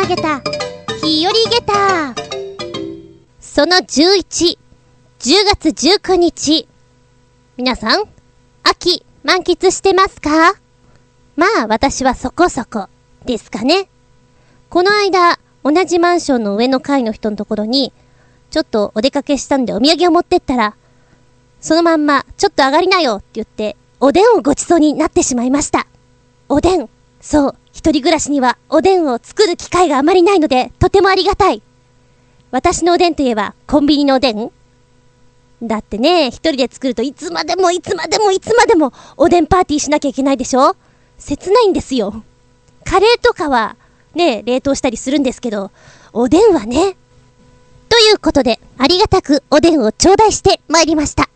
曲げた、日和げた。その11、10月19日。皆さん、秋、満喫してますか？まあ、私はそこそこ、ですかね。この間、同じマンションの上の階の人のところに、ちょっとお出かけしたんでお土産を持ってったら、そのまんま、ちょっと上がりなよって言って、おでんをごちそうになってしまいました。おでん。そう、一人暮らしにはおでんを作る機会があまりないので、とてもありがたい。私のおでんといえば、コンビニのおでんだってね、一人で作るといつまでもいつまでもいつまでもおでんパーティーしなきゃいけないでしょ？切ないんですよ。カレーとかは、ね、冷凍したりするんですけど、おでんはね。ということで、ありがたくおでんを頂戴して参りました。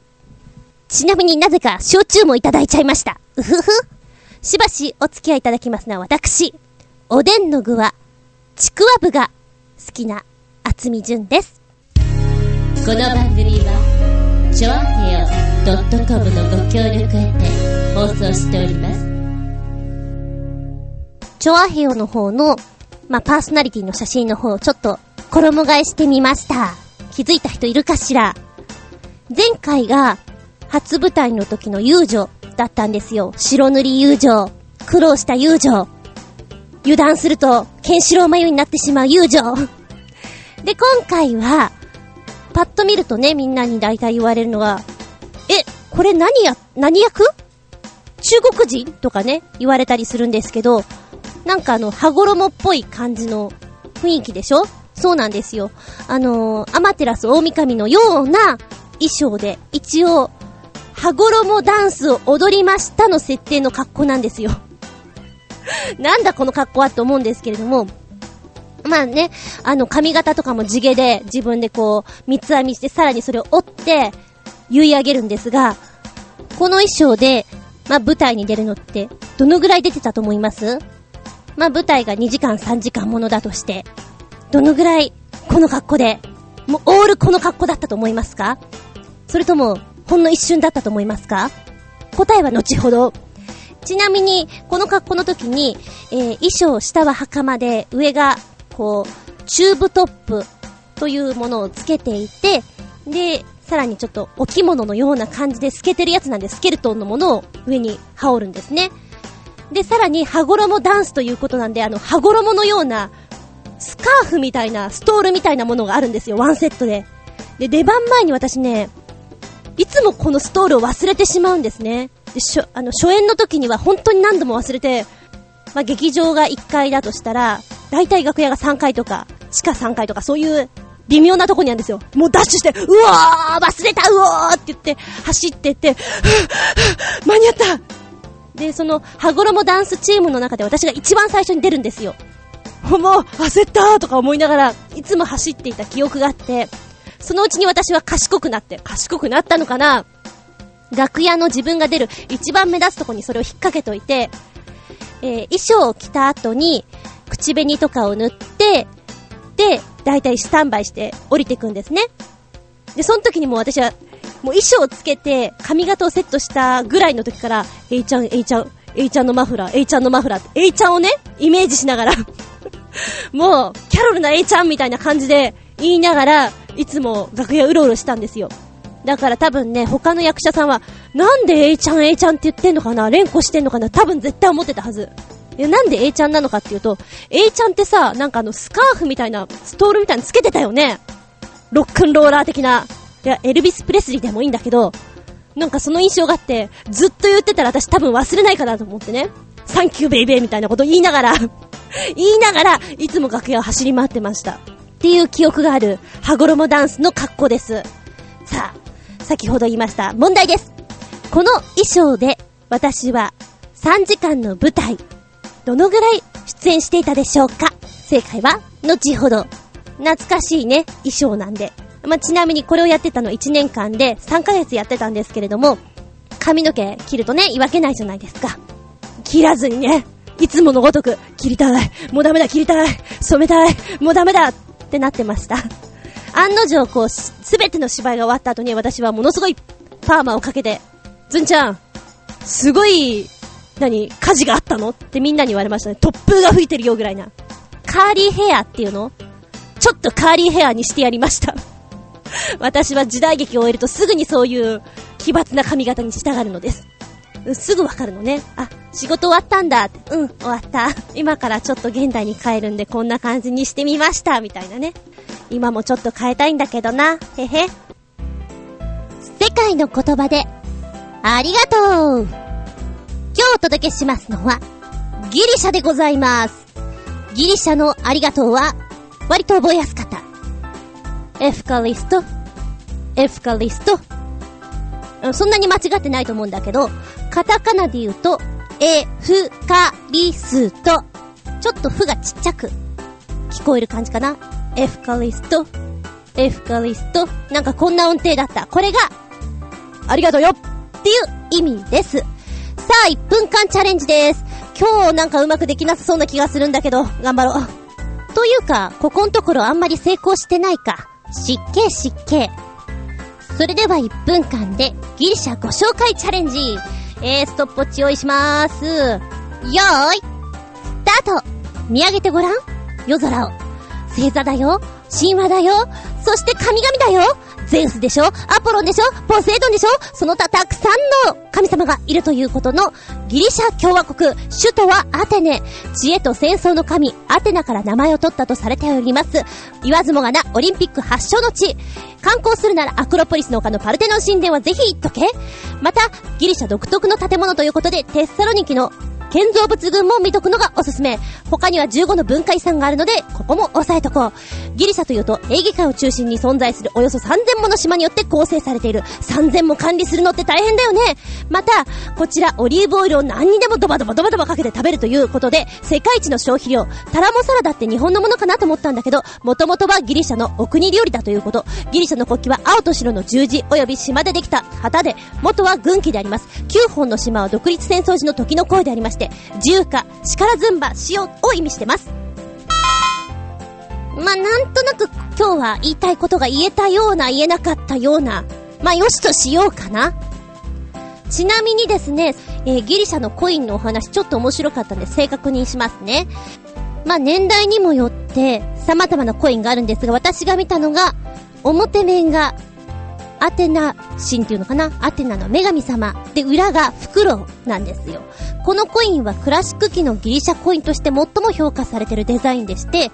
ちなみになぜか焼酎もいただいちゃいました。うふふ。しばしお付き合いいただきますのは私。おでんの具は、ちくわぶが好きな厚み純です。この番組は、ちょあへよ .com のご協力へて放送しております。チョアヘヨの方の、まあ、パーソナリティの写真の方をちょっと衣替えしてみました。気づいた人いるかしら？前回が初舞台の時の友情だったんですよ。白塗り友情。苦労した友情。油断すると、ケンシロウ眉になってしまう友情。で、今回は、パッと見るとね、みんなに大体言われるのが、え、これ何や、何役？中国人？とかね、言われたりするんですけど、なんかあの、羽衣っぽい感じの雰囲気でしょ？そうなんですよ。あのー、アマテラス大神のような衣装で、一応、羽衣ダンスを踊りましたの設定の格好なんですよ。なんだこの格好はって思うんですけれども、まあね、あの髪型とかも地毛で自分でこう、三つ編みしてさらにそれを折って、結い上げるんですが、この衣装で、まあ舞台に出るのって、どのぐらい出てたと思います？まあ舞台が2時間3時間ものだとして、どのぐらいこの格好で、もうオールこの格好だったと思いますか？それとも、ほんの一瞬だったと思いますか？答えは後ほど。ちなみに、この格好の時に、えー、衣装、下は袴で、上が、こう、チューブトップというものをつけていて、で、さらにちょっとお着物のような感じで透けてるやつなんで、スケルトンのものを上に羽織るんですね。で、さらに、羽衣ダンスということなんで、あの、羽衣のような、スカーフみたいな、ストールみたいなものがあるんですよ、ワンセットで。で、出番前に私ね、いつもこのストールを忘れてしまうんですね。で、しょ、あの、初演の時には本当に何度も忘れて、まあ、劇場が1階だとしたら、大体楽屋が3階とか、地下3階とか、そういう微妙なとこにあるんですよ。もうダッシュして、うわー忘れたうおーって言って、走ってって、間に合ったで、その、羽衣ダンスチームの中で私が一番最初に出るんですよ。もう、焦ったとか思いながら、いつも走っていた記憶があって、そのうちに私は賢くなって、賢くなったのかな楽屋の自分が出る一番目立つとこにそれを引っ掛けといて、えー、衣装を着た後に、口紅とかを塗って、で、だいたいスタンバイして降りてくんですね。で、その時にもう私はもう衣装をつけて、髪型をセットしたぐらいの時から、A ちゃん、A ちゃん、A ちゃんのマフラー、A ちゃんのマフラーって、A ちゃんをね、イメージしながらもう、キャロルな A ちゃんみたいな感じで言いながら、いつも楽屋うろうろしたんですよ。だから多分ね、他の役者さんは、なんで A ちゃん A ちゃんって言ってんのかな？連呼してんのかな？多分絶対思ってたはず。いや、なんで A ちゃんなのかっていうと、A ちゃんってさ、なんかあの、スカーフみたいな、ストールみたいなのつけてたよね。ロックンローラー的な。いや、エルビス・プレスリーでもいいんだけど、なんかその印象があって、ずっと言ってたら私多分忘れないかなと思ってね。サンキューベイベーみたいなこと言いながら 言いながら、いつも楽屋を走り回ってました。っていう記憶がある、羽衣ダンスの格好です。さあ、先ほど言いました、問題です。この衣装で、私は、3時間の舞台、どのぐらい出演していたでしょうか？正解は、後ほど。懐かしいね、衣装なんで。まあ、ちなみにこれをやってたの1年間で3ヶ月やってたんですけれども、髪の毛切るとね、言わけないじゃないですか。切らずにね、いつものごとく、切りたい、もうダメだ、切りたい、染めたい、もうダメだっってなってました。案の定、こう、すべての芝居が終わった後に私はものすごいパーマをかけて、ずんちゃん、すごい、何、火事があったの？ってみんなに言われましたね。突風が吹いてるよぐらいなカーリーヘアっていうの？ちょっとカーリーヘアにしてやりました。私は時代劇を終えるとすぐにそういう奇抜な髪型に従うのです。すぐわかるのね。あ、仕事終わったんだ。うん、終わった。今からちょっと現代に帰るんでこんな感じにしてみました。みたいなね。今もちょっと変えたいんだけどな。へへ。世界の言葉で、ありがとう今日お届けしますのは、ギリシャでございます。ギリシャのありがとうは、割と覚えやすかった。エフカリスト、エフカリスト。そんなに間違ってないと思うんだけど、カタカナで言うと、エフカリスト。ちょっとフがちっちゃく聞こえる感じかな？エフカリスト、エフカリスト。なんかこんな音程だった。これが、ありがとうよっていう意味です。さあ、1分間チャレンジです。今日なんかうまくできなさそうな気がするんだけど、頑張ろう。というか、ここのところあんまり成功してないか。失敬失敬。それでは1分間でギリシャご紹介チャレンジ。えー、ストップウォッチ用意しまーす。よーい、スタート見上げてごらん夜空を。星座だよ神話だよそして神々だよゼウスでしょ？アポロンでしょ？ポセイドンでしょ？その他たくさんの神様がいるということのギリシャ共和国、首都はアテネ。知恵と戦争の神、アテナから名前を取ったとされております。言わずもがな、オリンピック発祥の地。観光するならアクロポリスの丘のパルテノン神殿はぜひ行っとけ。また、ギリシャ独特の建物ということで、テッサロニキの建造物群も見とくのがおすすめ。他には15の文化遺産があるので、ここも押さえとこう。ギリシャというと、エーゲ海を中心に存在するおよそ3000もの島によって構成されている。3000も管理するのって大変だよね。また、こちらオリーブオイルを何にでもドバドバドバドバかけて食べるということで、世界一の消費量。タラモサラダって日本のものかなと思ったんだけど、もともとはギリシャのお国料理だということ。ギリシャの国旗は青と白の十字及び島でできた旗で、元は軍旗であります。9本の島は独立戦争時の時の声でありまして、重化、力ずんば、塩を意味してます。まあ、なんとなく今日は言いたいことが言えたような、言えなかったような、まあ、よしとしようかな。ちなみにですね、えーギリシャのコインのお話ちょっと面白かったんで正確にしますね。まあ、年代にもよって様々なコインがあるんですが、私が見たのが、表面がアテナ神っていうのかな？アテナの女神様。で、裏がフクロウなんですよ。このコインはクラシック期のギリシャコインとして最も評価されてるデザインでして、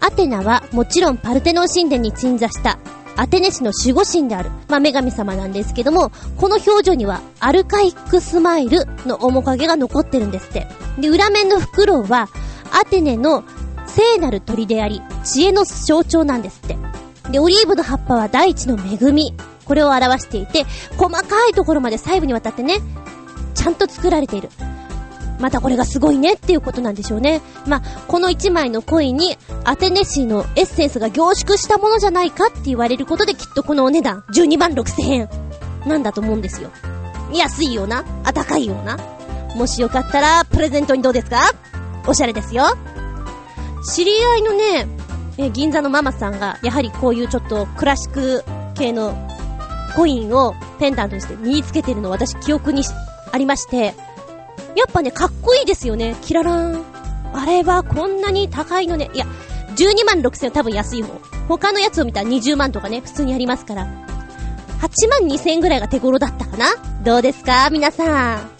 アテナはもちろんパルテノン神殿に鎮座したアテネ市の守護神である、まあ、女神様なんですけども、この表情にはアルカイックスマイルの面影が残ってるんですって。で、裏面のフクロウはアテネの聖なる鳥であり、知恵の象徴なんですって。で、オリーブの葉っぱは大地の恵み。これを表していて、細かいところまで細部にわたってね、ちゃんと作られている。またこれがすごいねっていうことなんでしょうね。まあ、この1枚のコイにアテネ市のエッセンスが凝縮したものじゃないかって言われることできっとこのお値段、12万6千円なんだと思うんですよ。安いような、あ、高いような？もしよかったら、プレゼントにどうですか？おしゃれですよ。知り合いのね、え銀座のママさんが、やはりこういうちょっとクラシック系のコインをペンダントにして身につけてるの私記憶にしありまして、やっぱね、かっこいいですよね。キララーン。あれはこんなに高いのね。いや、12万6千は多分安い方。他のやつを見たら20万とかね、普通にありますから。8万2千円ぐらいが手頃だったかなどうですか？皆さん。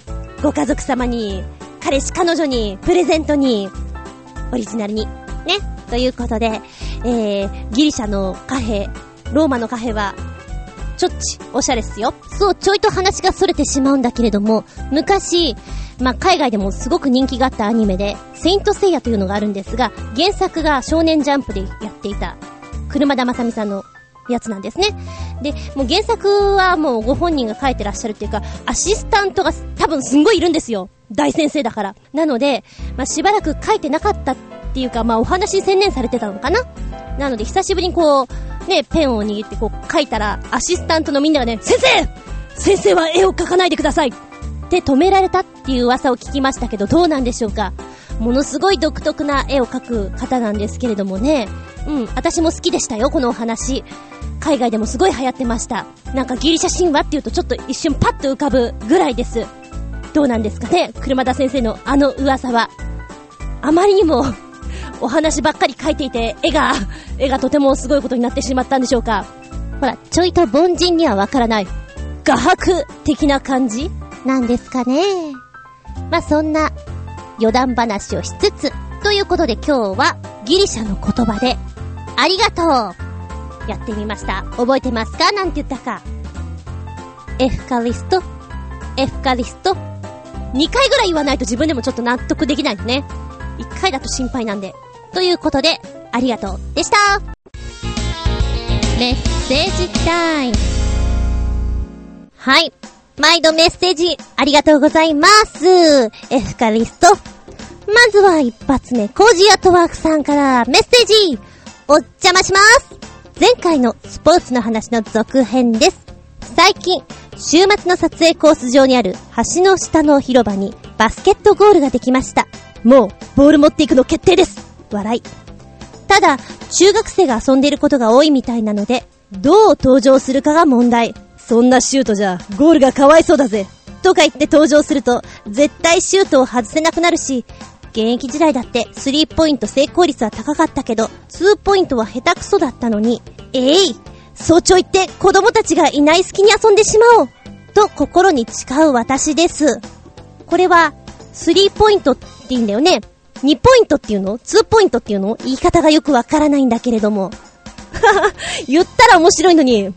ご家族様に、彼氏彼女に、プレゼントに、オリジナルに。ね。ということで、えー、ギリシャのカフェ、ローマのカフェは、ちょっち、おしゃれっすよ。そう、ちょいと話が逸れてしまうんだけれども、昔、まあ、海外でもすごく人気があったアニメで、セイントセイヤというのがあるんですが、原作が少年ジャンプでやっていた、車田正美さんのやつなんですね。で、もう原作はもうご本人が書いてらっしゃるっていうか、アシスタントが多分すんごいいるんですよ。大先生だから。なので、まあ、しばらく書いてなかったっていうか、まあ、お話に専念されてたのかななので、久しぶりにこう、ね、ペンを握ってこう書いたら、アシスタントのみんながね、先生先生は絵を描かないでくださいって止められたっていう噂を聞きましたけど、どうなんでしょうか？ものすごい独特な絵を描く方なんですけれどもね。うん、私も好きでしたよ、このお話。海外でもすごい流行ってました。なんかギリシャ神話っていうとちょっと一瞬パッと浮かぶぐらいです。どうなんですかね？車田先生のあの噂は。あまりにもお話ばっかり書いていて、絵が、絵がとてもすごいことになってしまったんでしょうか。ほら、ちょいと凡人にはわからない、画伯的な感じ？なんですかね。まあ、そんな余談話をしつつ、ということで今日はギリシャの言葉で、ありがとうやってみました。覚えてますか？なんて言ったか。エフカリスト、エフカリスト？2回ぐらい言わないと自分でもちょっと納得できないのね。1回だと心配なんで。ということで、ありがとうでしたメッセージタイム。はい。毎度メッセージ、ありがとうございます。エフカリスト。まずは一発目、コージアトワークさんからメッセージお邪魔します前回のスポーツの話の続編です。最近、週末の撮影コース上にある橋の下の広場にバスケットゴールができました。もう、ボール持っていくの決定です笑い。ただ、中学生が遊んでいることが多いみたいなので、どう登場するかが問題。そんなシュートじゃ、ゴールがかわいそうだぜ。とか言って登場すると、絶対シュートを外せなくなるし、現役時代だってスリーポイント成功率は高かったけど、ツーポイントは下手くそだったのに、えい早朝行って子供たちがいない隙に遊んでしまおうと心に誓う私です。これは、スリーポイントって言うんだよね。2ポイントっていうの ?2 ポイントっていうの？言い方がよくわからないんだけれども。言ったら面白いのに、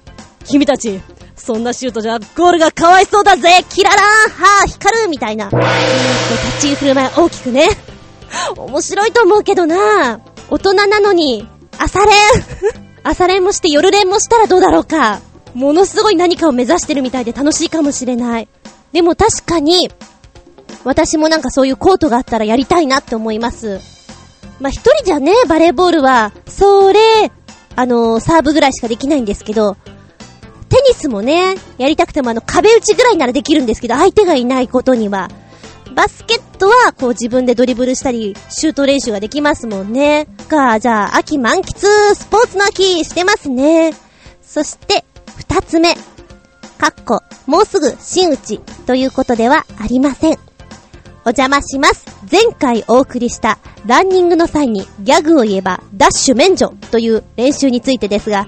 君たち、そんなシュートじゃゴールがかわいそうだぜキララーはぁ光るみたいな。立ち振る舞い大きくね。面白いと思うけどな大人なのに、朝練朝練もして夜練もしたらどうだろうか。ものすごい何かを目指してるみたいで楽しいかもしれない。でも確かに、私もなんかそういうコートがあったらやりたいなって思います。まあ、一人じゃね、バレーボールは、それ、あのー、サーブぐらいしかできないんですけど、テニスもね、やりたくてもあの壁打ちぐらいならできるんですけど、相手がいないことには、バスケトは、こう自分でドリブルしたり、シュート練習ができますもんね。か、じゃあ、秋満喫、スポーツの秋、してますね。そして、二つ目。かっこ、もうすぐ真打ち、ということではありません。お邪魔します。前回お送りしたランニングの際にギャグを言えばダッシュ免除という練習についてですが、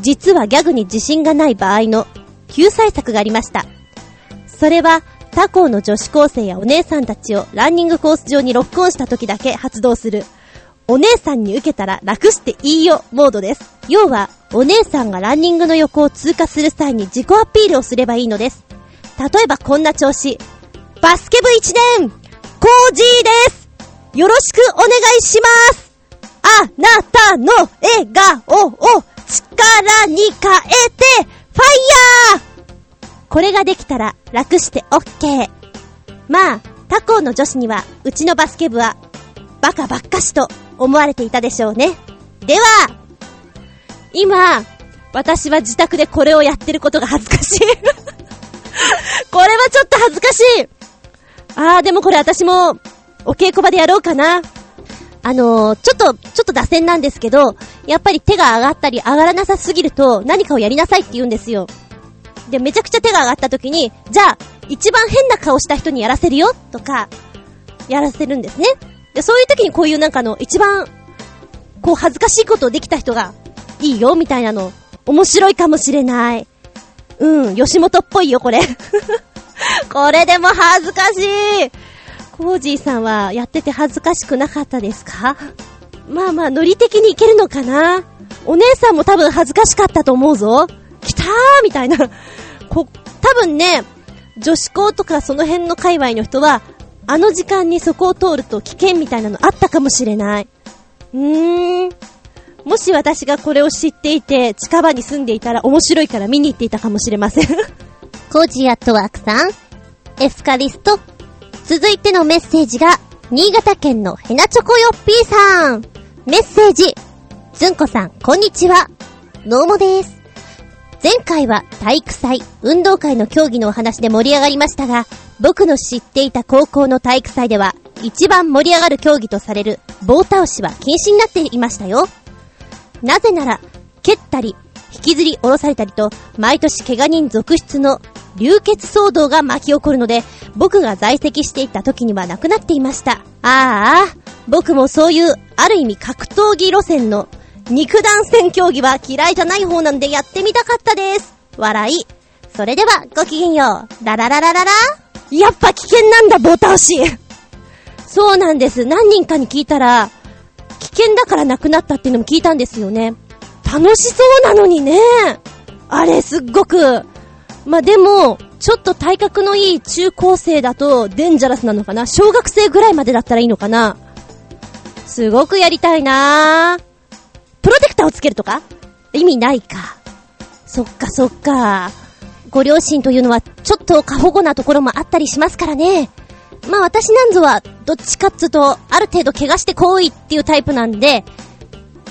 実はギャグに自信がない場合の救済策がありました。それは他校の女子高生やお姉さんたちをランニングコース上にロックオンした時だけ発動する。お姉さんに受けたら楽していいよモードです。要は、お姉さんがランニングの横を通過する際に自己アピールをすればいいのです。例えばこんな調子。バスケ部1年コージーですよろしくお願いしますあなたの笑顔を力に変えて、ファイヤーこれができたら楽してオッケー。まあ、他校の女子には、うちのバスケ部は、バカばっかしと思われていたでしょうね。では、今、私は自宅でこれをやってることが恥ずかしい これはちょっと恥ずかしいあー、でもこれ私も、お稽古場でやろうかな。あのー、ちょっと、ちょっと打線なんですけど、やっぱり手が上がったり上がらなさすぎると、何かをやりなさいって言うんですよ。で、めちゃくちゃ手が上がった時に、じゃあ、一番変な顔した人にやらせるよとか、やらせるんですね。で、そういう時にこういうなんかの、一番、こう恥ずかしいことをできた人が、いいよ、みたいなの、面白いかもしれない。うん、吉本っぽいよ、これ。これでも恥ずかしい。コージーさんはやってて恥ずかしくなかったですか？まあまあ、ノリ的にいけるのかなお姉さんも多分恥ずかしかったと思うぞ。来たーみたいな。こ、多分ね、女子校とかその辺の界隈の人は、あの時間にそこを通ると危険みたいなのあったかもしれない。うーん。もし私がこれを知っていて、近場に住んでいたら面白いから見に行っていたかもしれませんコージアットワークさん、エスカリスト。続いてのメッセージが、新潟県のヘナチョコヨッピーさん。メッセージ。ずんこさん、こんにちは。ノーモです。前回は体育祭、運動会の競技のお話で盛り上がりましたが、僕の知っていた高校の体育祭では、一番盛り上がる競技とされる棒倒しは禁止になっていましたよ。なぜなら、蹴ったり、引きずり下ろされたりと、毎年怪我人続出の流血騒動が巻き起こるので、僕が在籍していた時にはなくなっていました。ああ、僕もそういう、ある意味格闘技路線の肉弾戦競技は嫌いじゃない方なんでやってみたかったです。笑い。それでは、ごきげんよう。ララララララやっぱ危険なんだ、棒倒し。そうなんです。何人かに聞いたら、危険だから亡くなったっていうのも聞いたんですよね。楽しそうなのにね。あれ、すっごく。まあ、でも、ちょっと体格のいい中高生だとデンジャラスなのかな？小学生ぐらいまでだったらいいのかな？すごくやりたいなぁ。プロテクターをつけるとか？意味ないか。そっかそっか。ご両親というのはちょっと過保護なところもあったりしますからね。まあ私なんぞはどっちかっつうとある程度怪我してこいっていうタイプなんで、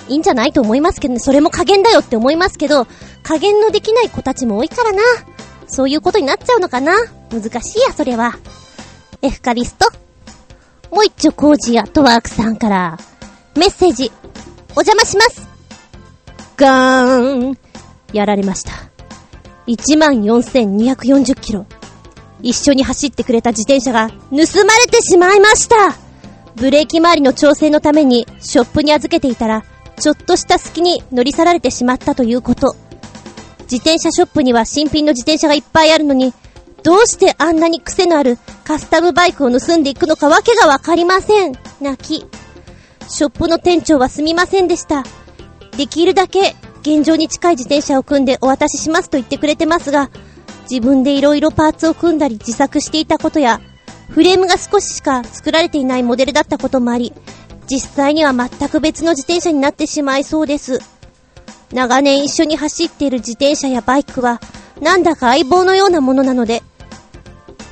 いいんじゃないと思いますけどね。それも加減だよって思いますけど、加減のできない子たちも多いからな。そういうことになっちゃうのかな難しいや、それは。エフカリストもう一丁コージアトワークさんから、メッセージ、お邪魔しますガーンやられました。14,240キロ。一緒に走ってくれた自転車が盗まれてしまいましたブレーキ周りの調整のためにショップに預けていたら、ちょっとした隙に乗り去られてしまったということ。自転車ショップには新品の自転車がいっぱいあるのに、どうしてあんなに癖のあるカスタムバイクを盗んでいくのかわけがわかりません。泣き。ショップの店長はすみませんでした。できるだけ現状に近い自転車を組んでお渡ししますと言ってくれてますが、自分で色々パーツを組んだり自作していたことや、フレームが少ししか作られていないモデルだったこともあり、実際には全く別の自転車になってしまいそうです。長年一緒に走っている自転車やバイクは、なんだか相棒のようなものなので、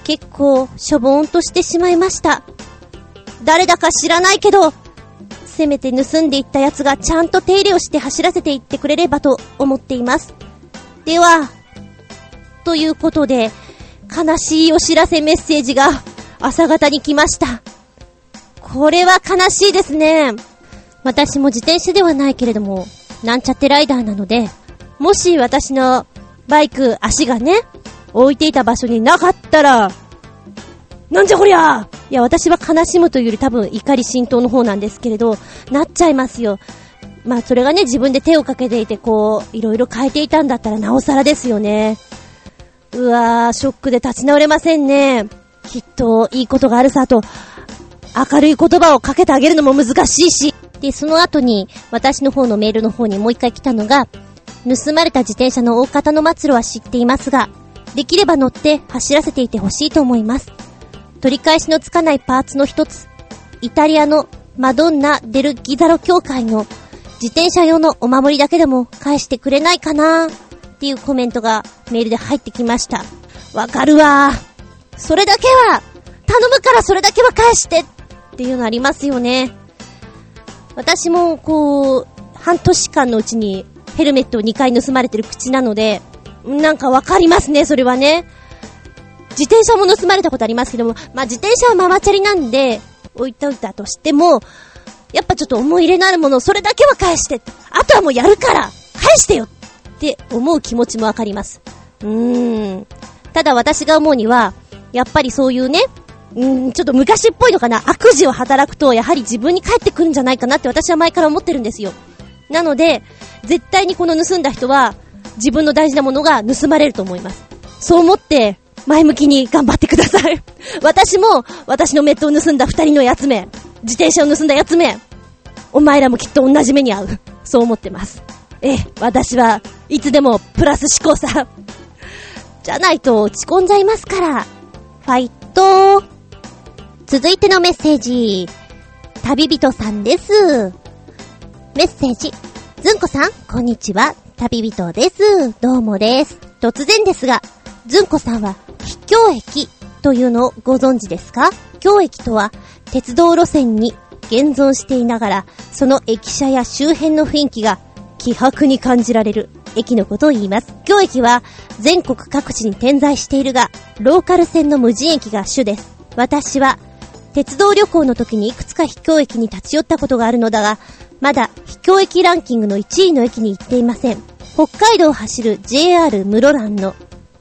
結構、しょぼーんとしてしまいました。誰だか知らないけど、せめて盗んでいったやつがちゃんと手入れをして走らせていってくれればと思っています。では、ということで、悲しいお知らせメッセージが朝方に来ました。これは悲しいですね。私も自転車ではないけれども、なんちゃってライダーなので、もし私のバイク、足がね、置いていた場所になかったら、なんじゃこりゃいや、私は悲しむというより多分怒り浸透の方なんですけれど、なっちゃいますよ。まあ、それがね、自分で手をかけていて、こう、いろいろ変えていたんだったらなおさらですよね。うわー、ショックで立ち直れませんね。きっと、いいことがあるさと、明るい言葉をかけてあげるのも難しいし。で、その後に、私の方のメールの方にもう一回来たのが、盗まれた自転車の大方の末路は知っていますが、できれば乗って走らせていてほしいと思います。取り返しのつかないパーツの一つ、イタリアのマドンナ・デル・ギザロ協会の自転車用のお守りだけでも返してくれないかなっていうコメントがメールで入ってきました。わかるわそれだけは頼むからそれだけは返してっていうのありますよね。私もこう、半年間のうちにヘルメットを2回盗まれてる口なので、なんかわかりますね、それはね。自転車も盗まれたことありますけども、まあ、自転車はママチャリなんで、置いといたとしても、やっぱちょっと思い入れのあるもの、それだけは返して、あとはもうやるから返してよって思う気持ちもわかります。うーん。ただ私が思うには、やっぱりそういうね、うーん、ちょっと昔っぽいのかな、悪事を働くと、やはり自分に返ってくるんじゃないかなって私は前から思ってるんですよ。なので、絶対にこの盗んだ人は、自分の大事なものが盗まれると思います。そう思って、前向きに頑張ってください。私も、私のメットを盗んだ二人のやつめ、自転車を盗んだやつめ、お前らもきっと同じ目に遭う。そう思ってます。ええ、私はいつでもプラス思考さ。じゃないと落ち込んじゃいますから。ファイト続いてのメッセージ。旅人さんです。メッセージ。ずんこさん、こんにちは。旅人です。どうもです。突然ですが、ずんこさんは秘境駅というのをご存知ですか？京駅とは、鉄道路線に現存していながら、その駅舎や周辺の雰囲気が気迫に感じられる駅のことを言います。京駅は全国各地に点在しているが、ローカル線の無人駅が主です。私は、鉄道旅行の時にいくつか秘境駅に立ち寄ったことがあるのだが、まだ秘境駅ランキングの1位の駅に行っていません。北海道を走る JR 室蘭の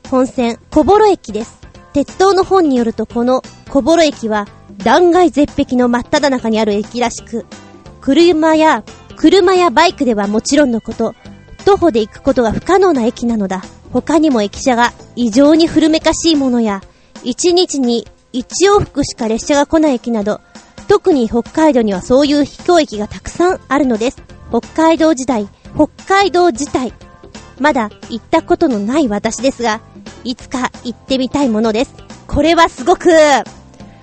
本線小幌駅です。鉄道の本によるとこの小幌駅は断崖絶壁の真っ只中にある駅らしく、車や、車やバイクではもちろんのこと、徒歩で行くことが不可能な駅なのだ。他にも駅舎が異常に古めかしいものや、1日に1往復しか列車が来ない駅など、特に北海道にはそういう秘境駅がたくさんあるのです。北海道時代、北海道自体、まだ行ったことのない私ですが、いつか行ってみたいものです。これはすごく、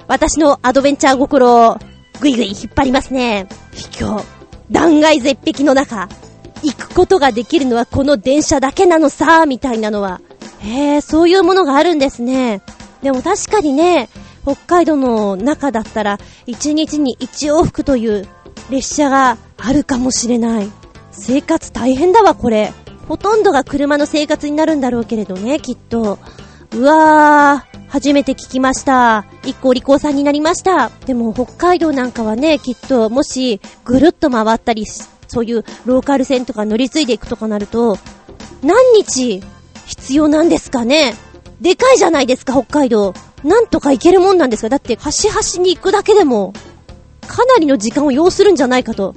私のアドベンチャー心をぐいぐい引っ張りますね。秘境、断崖絶壁の中、行くことができるのはこの電車だけなのさ、みたいなのは。へえ、そういうものがあるんですね。でも確かにね、北海道の中だったら、1日に1往復という列車があるかもしれない。生活大変だわ、これ。ほとんどが車の生活になるんだろうけれどね、きっと。うわー、初めて聞きました。一個お利口さんになりました。でも北海道なんかはね、きっと、もし、ぐるっと回ったりそういうローカル線とか乗り継いでいくとかなると、何日必要なんですかね？でかいじゃないですか、北海道。なんとか行けるもんなんですか？だって、端々に行くだけでも、かなりの時間を要するんじゃないかと。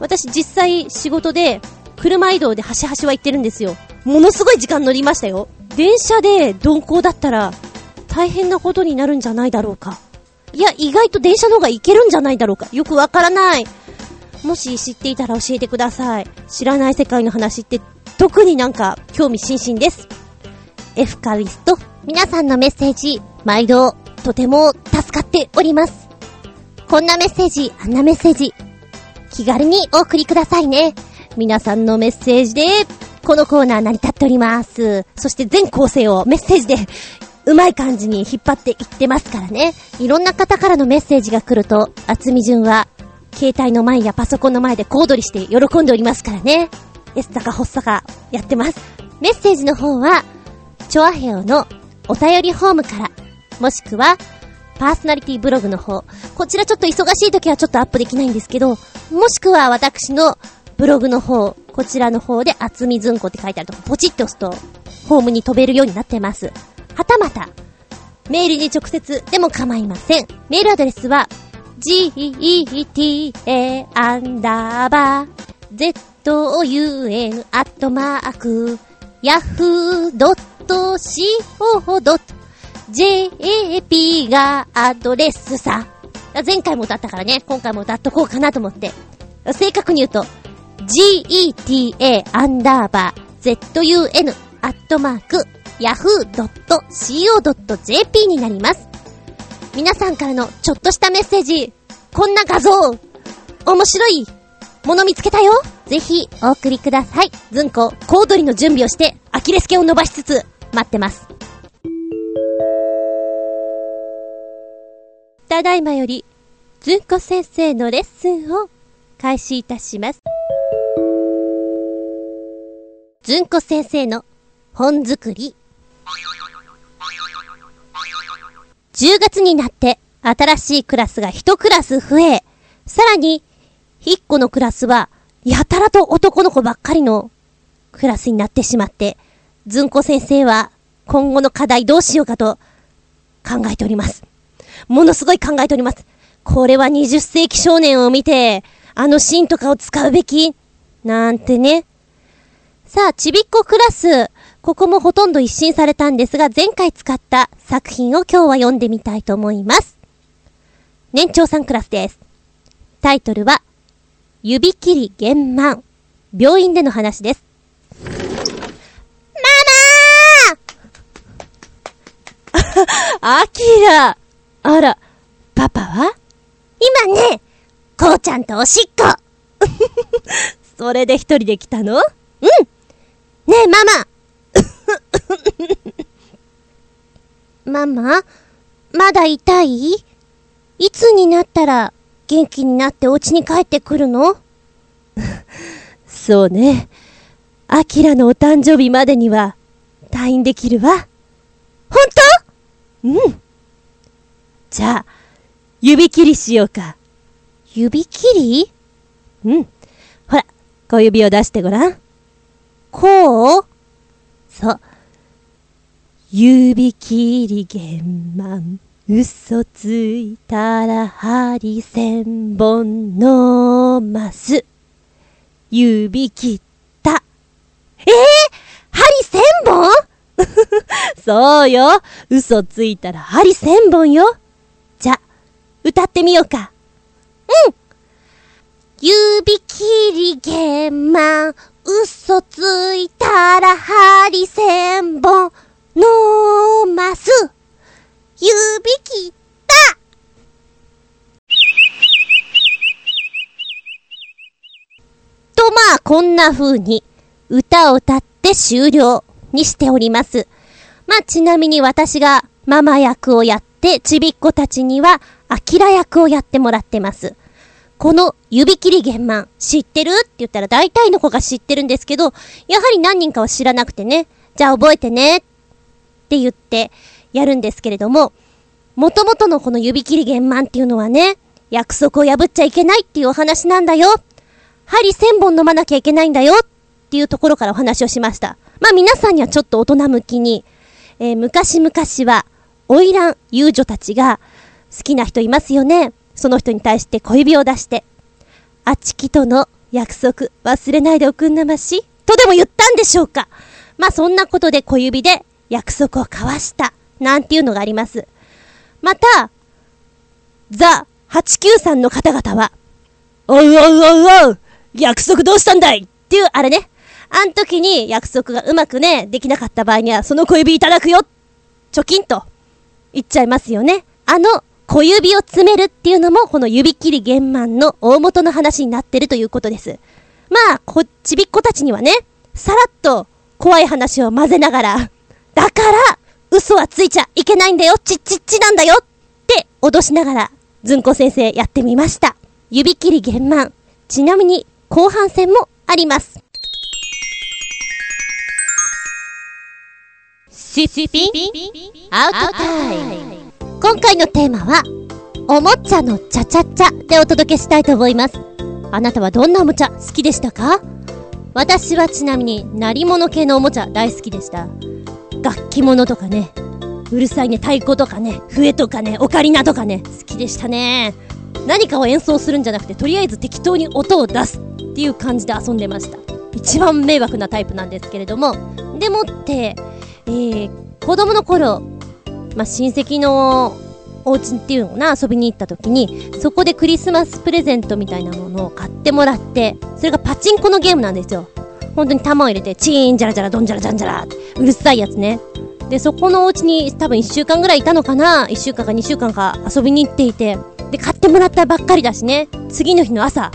私実際仕事で、車移動で端々は行ってるんですよ。ものすごい時間乗りましたよ。電車で鈍行だったら、大変なことになるんじゃないだろうか。いや、意外と電車の方が行けるんじゃないだろうか。よくわからない。もし知っていたら教えてください。知らない世界の話って特になんか興味津々です。エフカリスト、皆さんのメッセージ、毎度とても助かっております。こんなメッセージ、あんなメッセージ、気軽にお送りくださいね。皆さんのメッセージで、このコーナー成り立っております。そして全構成をメッセージで、うまい感じに引っ張っていってますからね。いろんな方からのメッセージが来ると、厚み順は携帯の前やパソコンの前で小躍りして喜んでおりますからね。S 坂ホッサカやってます。メッセージの方は、チョアヘオのお便りホームから、もしくは、パーソナリティブログの方。こちらちょっと忙しい時はちょっとアップできないんですけど、もしくは私のブログの方、こちらの方で厚みずんこって書いてあるとこポチッと押すと、ホームに飛べるようになってます。はたまた、メールに直接でも構いません。メールアドレスは、geta アンダーバー zoun アットマーク yahoo.co.jp がアドレスさ。前回も歌ったからね、今回も歌っとこうかなと思って。正確に言うと、geta アンダーバー zun アットマーク yahoo.co.jp になります。皆さんからのちょっとしたメッセージ、こんな画像、面白いもの見つけたよぜひお送りください。ずんこ、コードリの準備をして、アキレス腱を伸ばしつつ、待ってます。ただいまより、ずんこ先生のレッスンを開始いたします。ずんこ先生の本作り。10月になって新しいクラスが1クラス増え、さらに1個のクラスはやたらと男の子ばっかりのクラスになってしまって、ずんこ先生は今後の課題どうしようかと考えております。ものすごい考えております。これは20世紀少年を見て、あのシーンとかを使うべき？なんてね。さあ、ちびっこクラス、ここもほとんど一新されたんですが、前回使った作品を今日は読んでみたいと思います。年長さんクラスです。タイトルは、指切り玄満。病院での話です。ママーアキラあら、パパは？今ね、こうちゃんとおしっこ それで一人で来たの？うんねえ、ママ ママまだ痛い？いつになったら元気になってお家に帰ってくるの？そうね。アキラのお誕生日までには退院できるわ。ほんとうん。じゃあ、指切りしようか。指切り？うん。ほら、小指を出してごらん。こうそう。指切り玄満。嘘ついたら針千本のます。指切った。えー、針千本？そうよ。嘘ついたら針千本よ。じゃ、歌ってみようか。うん指切り玄満、嘘ついたら針千本のます。指切ったとまあ、こんな風に、歌を歌って終了にしております。まあ、ちなみに私がママ役をやって、ちびっ子たちには、アキラ役をやってもらってます。この指切り玄満、知ってる？って言ったら大体の子が知ってるんですけど、やはり何人かは知らなくてね、じゃあ覚えてね、って言ってやるんですけれども、元々のこの指切り玄満っていうのはね、約束を破っちゃいけないっていうお話なんだよ。針千本飲まなきゃいけないんだよっていうところからお話をしました。まあ皆さんにはちょっと大人向きに、えー昔々は、花魁遊女たちが好きな人いますよね。その人に対して小指を出して、あちきとの約束忘れないでおくんなましとでも言ったんでしょうかまあそんなことで小指で約束を交わした。なんていうのがあります。また、ザ893の方々は、おうおうおうおう約束どうしたんだい？っていう、あれね。あん時に約束がうまくね、できなかった場合には、その小指いただくよ貯金と言っちゃいますよね。あの小指を詰めるっていうのも、この指切り玄満の大元の話になってるということです。まあ、こっ、ちびっ子たちにはね、さらっと怖い話を混ぜながら、だから、嘘はついちゃいけないんだよ、ちっちっちなんだよって脅しながら、ずんこ先生やってみました。指切り玄満。ちなみに、後半戦もあります。シッピンアウトタイム。今回のテーマは、おもちゃのチャチャチャでお届けしたいと思います。あなたはどんなおもちゃ好きでしたか？私はちなみに、鳴り物系のおもちゃ大好きでした。楽器物とかね、うるさいね、太鼓とかね、笛とかね、オカリナとかね、好きでしたね。何かを演奏するんじゃなくて、とりあえず適当に音を出すっていう感じで遊んでました。一番迷惑なタイプなんですけれども、でもって、えー、子供の頃、まあ、親戚のお家っていうのかな、遊びに行った時に、そこでクリスマスプレゼントみたいなものを買ってもらって、それがパチンコのゲームなんですよ。本当に弾を入れて、チーン、ジャラジャラ、ドンジャラジャンジャラってうるさいやつね。で、そこのお家に多分1週間ぐらいいたのかな ?1 週間か2週間か遊びに行っていて、で、買ってもらったばっかりだしね。次の日の朝、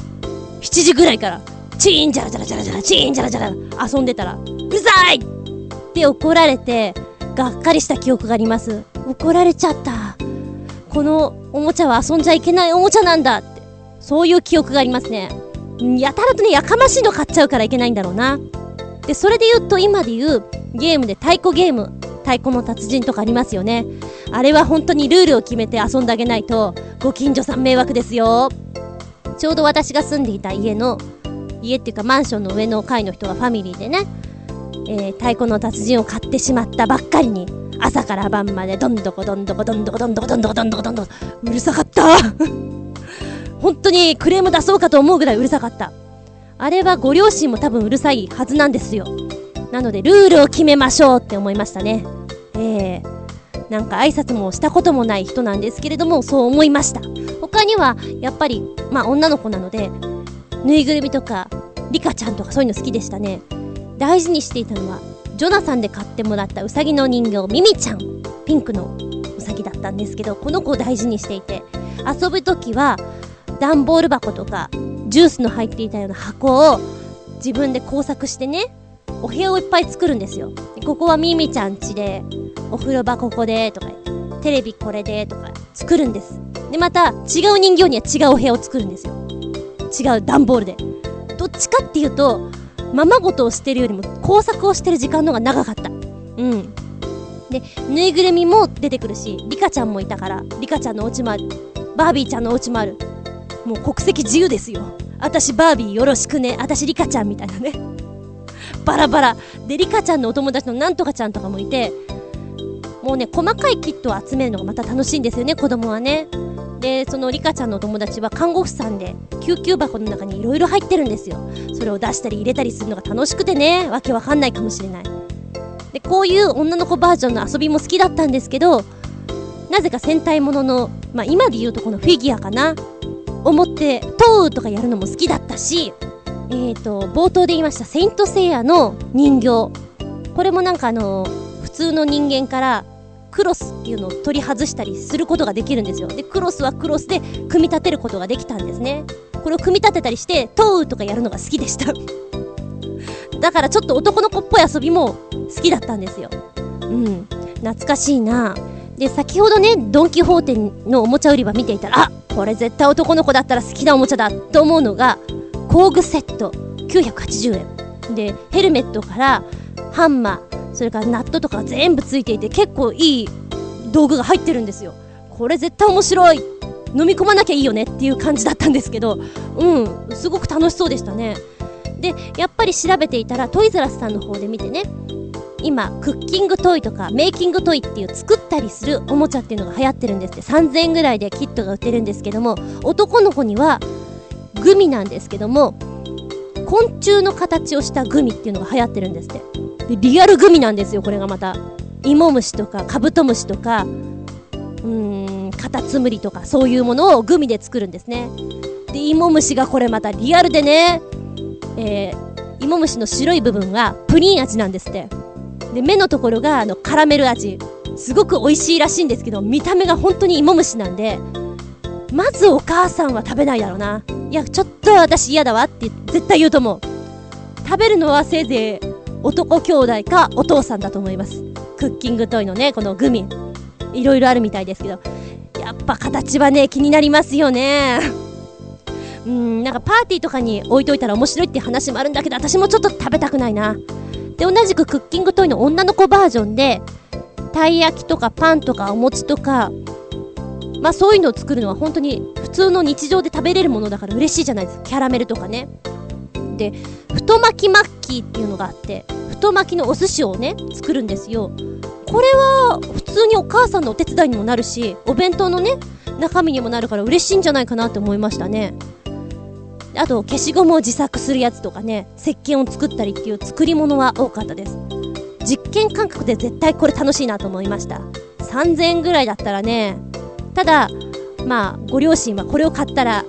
7時ぐらいから、チーン、ジャラジャラジャラジャラ、チーン、ジャラジャラ、遊んでたら、うるさいって怒られて、がっかりした記憶があります。怒られちゃった。このおもちゃは遊んじゃいけないおもちゃなんだって。そういう記憶がありますね。やたらとね、やかましいの買っちゃうからいけないんだろうな。で、それで言うと今で言うゲームで太鼓ゲーム、太鼓の達人とかありますよね。あれは本当にルールを決めて遊んであげないと、ご近所さん迷惑ですよ。ちょうど私が住んでいた家の、家っていうかマンションの上の階の人がファミリーでね、えー、太鼓の達人を買ってしまったばっかりに、朝から晩までどんどこどんどこどんどこどんどこどんどこどんどこどんどこうるさかった本当にクレーム出そうかと思うぐらいうるさかった。あれはご両親も多分うるさいはずなんですよ。なのでルールを決めましょうって思いましたね。えー、なんか挨拶もしたこともない人なんですけれども、そう思いました。他には、やっぱり、まあ女の子なので、ぬいぐるみとか、リカちゃんとかそういうの好きでしたね。大事にしていたのは、ジョナサンで買ってもらったウサギの人形、ミミちゃん。ピンクのウサギだったんですけど、この子を大事にしていて、遊ぶときは、段ボール箱とか、ジュースの入っていたような箱を、自分で工作してね、お部屋をいっぱい作るんですよ。でここはミミちゃん家で、お風呂場ここで、とか、テレビこれで、とか作るんです。で、また、違う人形には違うお部屋を作るんですよ。違う段ボールで。どっちかっていうと、ままごとをしてるよりも工作をしてる時間の方が長かった。うん。で、ぬいぐるみも出てくるし、リカちゃんもいたから、リカちゃんのお家もある。バービーちゃんのお家もある。もう国籍自由ですよ。私バービーよろしくね。私リカちゃんみたいなね。バラバラ。で、リカちゃんのお友達のなんとかちゃんとかもいて、もうね、細かいキットを集めるのがまた楽しいんですよね、子供はね。で、そのリカちゃんの友達は看護婦さんで、救急箱の中に色々入ってるんですよ。それを出したり入れたりするのが楽しくてね、わけわかんないかもしれない。で、こういう女の子バージョンの遊びも好きだったんですけど、なぜか戦隊ものの、まあ、今で言うとこのフィギュアかな。思って、トーとかやるのも好きだったし、えーと、冒頭で言いました、セイントセイヤの人形。これもなんかあの、普通の人間からクロスっていうのを取り外したりすることができるんですよ。で、クロスはクロスで組み立てることができたんですね。これを組み立てたりして、トウとかやるのが好きでした だからちょっと男の子っぽい遊びも好きだったんですよ。うん。懐かしいなで、先ほどね、ドンキホーテのおもちゃ売り場見ていたら、あこれ絶対男の子だったら好きなおもちゃだと思うのが、工具セット980円。で、ヘルメットからハンマー、それからナットとか全部ついていて結構いい道具が入ってるんですよ。これ絶対面白い。飲み込まなきゃいいよねっていう感じだったんですけど。うんすごく楽しそうでしたね。でやっぱり調べていたらトイザラスさんの方で見てね。今クッキングトイとかメイキングトイっていう作ったりするおもちゃっていうのが流行ってるんですって。3000円ぐらいでキットが売ってるんですけども男の子にはグミなんですけども昆虫の形をしたグミっていうのが流行ってるんですって。でリアルグミなんですよこれがまた。芋虫とかカブトムシとかうーんカタツムリとかそういうものをグミで作るんですね。で芋虫がこれまたリアルでねえー、芋虫の白い部分はプリン味なんですって。で目のところがあのカラメル味。すごく美味しいらしいんですけど見た目が本当に芋虫なんでまずお母さんは食べないだろうないやちょっと私嫌だわって絶対言うと思う食べるのはせいぜい男兄弟かお父さんだと思います。クッキングトイのね、このグミ。いろいろあるみたいですけど。やっぱ形はね、気になりますよね。うん、なんかパーティーとかに置いといたら面白いって話もあるんだけど、私もちょっと食べたくないな。で、同じくクッキングトイの女の子バージョンで、たい焼きとかパンとかお餅とか、まあそういうのを作るのは本当に普通の日常で食べれるものだから嬉しいじゃないですか。キャラメルとかね。で、太巻きマッキーっていうのがあって、太巻きのお寿司をね、作るんですよ。これは、普通にお母さんのお手伝いにもなるし、お弁当のね、中身にもなるから嬉しいんじゃないかなって思いましたね。あと、消しゴムを自作するやつとかね、石鹸を作ったりっていう作り物は多かったです。実験感覚で絶対これ楽しいなと思いました。3000円ぐらいだったらね、ただ、まあ、ご両親はこれを買ったら、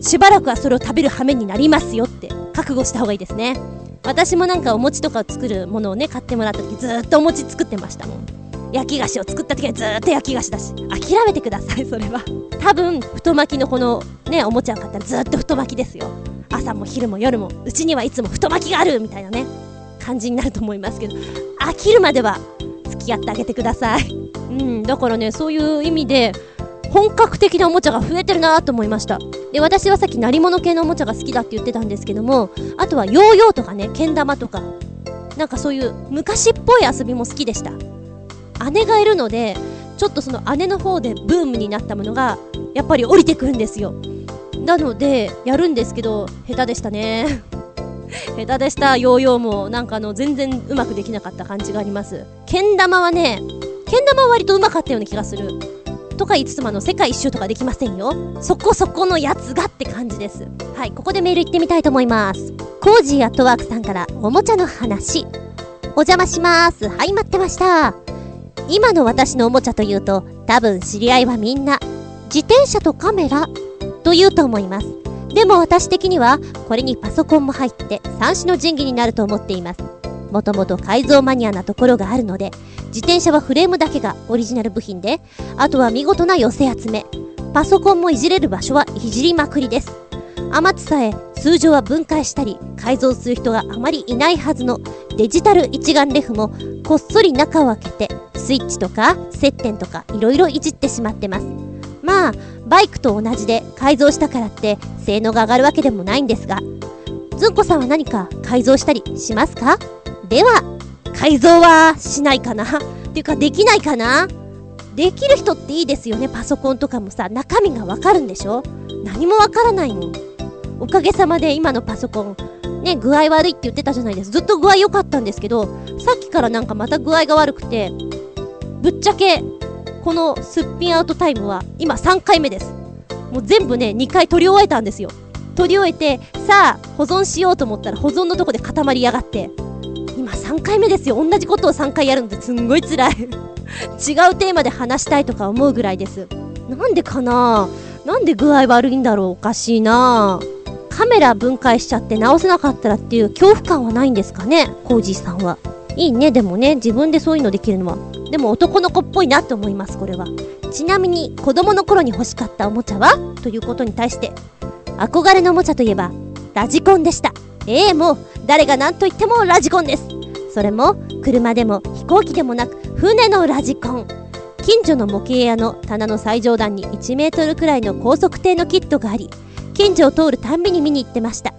しばらくはそれを食べる羽目になりますよって覚悟した方がいいですね。私もなんかお餅とかを作るものをね、買ってもらった時ずっとお餅作ってましたもん。焼き菓子を作った時はずっと焼き菓子だし。諦めてください、それは。多分、太巻きのこのね、おもちゃを買ったらずっと太巻きですよ。朝も昼も夜も、うちにはいつも太巻きがあるみたいなね、感じになると思いますけど、飽きるまでは付き合ってあげてください。うん、だからね、そういう意味で、本格的なおもちゃが増えてるなと思いました。で、私はさっき鳴り物系のおもちゃが好きだって言ってたんですけども、あとはヨーヨーとかね、けん玉とか、なんかそういう昔っぽい遊びも好きでした。姉がいるので、ちょっとその姉の方でブームになったものが、やっぱり降りてくるんですよ。なので、やるんですけど、下手でしたね。下手でした、ヨーヨーも。なんかあの、全然うまくできなかった感じがあります。けん玉はね、けん玉は割とうまかったような気がする。とか言いつつもあの、世界一周とかできませんよ。そこそこのやつがって感じです。はい、ここでメール行ってみたいと思います。コージーアットワークさんからおもちゃの話。お邪魔します。はい、待ってました。今の私のおもちゃというと、多分知り合いはみんな、自転車とカメラと言うと思います。でも私的には、これにパソコンも入って三種の神器になると思っています。もともと改造マニアなところがあるので、自転車はフレームだけがオリジナル部品で、あとは見事な寄せ集め。パソコンもいじれる場所はいじりまくりです。余つさえ通常は分解したり改造する人があまりいないはずのデジタル一眼レフもこっそり中を開けてスイッチとか接点とか色々いじってしまってます。まあ、バイクと同じで改造したからって性能が上がるわけでもないんですが、ずんこさんは何か改造したりしますか？では、改造はしないかな？っていうか、できないかな？できる人っていいですよね。パソコンとかもさ、中身がわかるんでしょ？何もわからないもん。おかげさまで今のパソコン、ね、具合悪いって言ってたじゃないですか。ずっと具合良かったんですけど、さっきからなんかまた具合が悪くて、ぶっちゃけ、このすっぴんアウトタイムは今3回目です。もう全部ね、2回取り終えたんですよ。取り終えて、さあ、保存しようと思ったら保存のとこで固まりやがって、今3回目ですよ。同じことを3回やるのってすんごい辛い 違うテーマで話したいとか思うぐらいです。なんでかな？なんで具合悪いんだろう？おかしいなカメラ分解しちゃって直せなかったらっていう恐怖感はないんですかね？コージーさんは。いいね、でもね、自分でそういうのできるのは。でも男の子っぽいなって思います、これは。ちなみに、子供の頃に欲しかったおもちゃは？ということに対して、憧れのおもちゃといえば、ラジコンでした。ええー、もう、誰が何と言ってもラジコンです。それも、車でも飛行機でもなく、船のラジコン。近所の模型屋の棚の最上段に1メートルくらいの高速艇のキットがあり、近所を通るたんびに見に行ってました。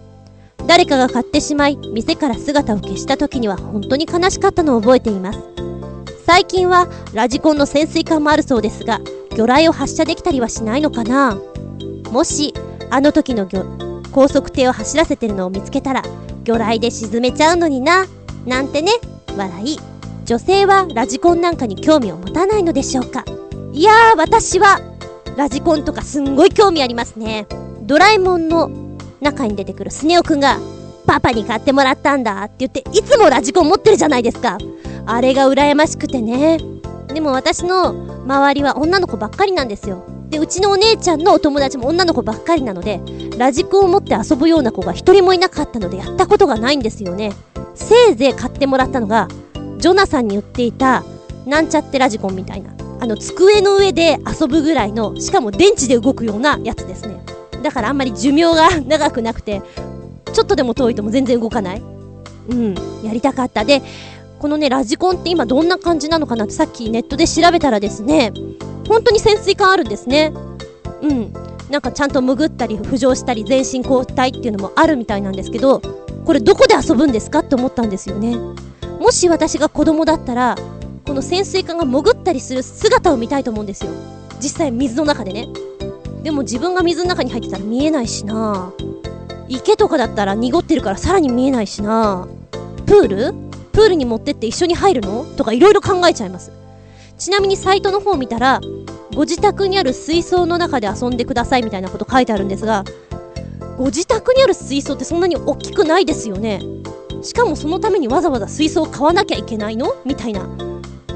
誰かが買ってしまい、店から姿を消した時には本当に悲しかったのを覚えています。最近はラジコンの潜水艦もあるそうですが、魚雷を発射できたりはしないのかな？もし、あの時の高速艇を走らせてるのを見つけたら、魚雷で沈めちゃうのにな、なんてね、笑い。女性はラジコンなんかに興味を持たないのでしょうか？いやー、私は、ラジコンとかすんごい興味ありますね。ドラえもんの中に出てくるスネ夫くんが、パパに買ってもらったんだって言って、いつもラジコン持ってるじゃないですか。あれが羨ましくてね。でも私の周りは女の子ばっかりなんですよ。で、うちのお姉ちゃんのお友達も女の子ばっかりなので、ラジコンを持って遊ぶような子が一人もいなかったのでやったことがないんですよね。せいぜい買ってもらったのが、ジョナサンに売っていた、なんちゃってラジコンみたいな。あの、机の上で遊ぶぐらいの、しかも電池で動くようなやつですね。だからあんまり寿命が長くなくて、ちょっとでも遠いとも全然動かない。うん、やりたかった。で、このね、ラジコンって今どんな感じなのかなってさっきネットで調べたらですね、本当に潜水艦あるんですね。うん。なんかちゃんと潜ったり浮上したり全身交代っていうのもあるみたいなんですけど、これどこで遊ぶんですかって思ったんですよね。もし私が子供だったら、この潜水艦が潜ったりする姿を見たいと思うんですよ。実際水の中でね。でも自分が水の中に入ってたら見えないしな池とかだったら濁ってるからさらに見えないしなプール？プールに持ってって一緒に入るの？とか色々考えちゃいます。ちなみにサイトの方を見たら、ご自宅にある水槽の中で遊んでくださいみたいなこと書いてあるんですが、ご自宅にある水槽ってそんなに大きくないですよね。しかもそのためにわざわざ水槽を買わなきゃいけないの？みたいな。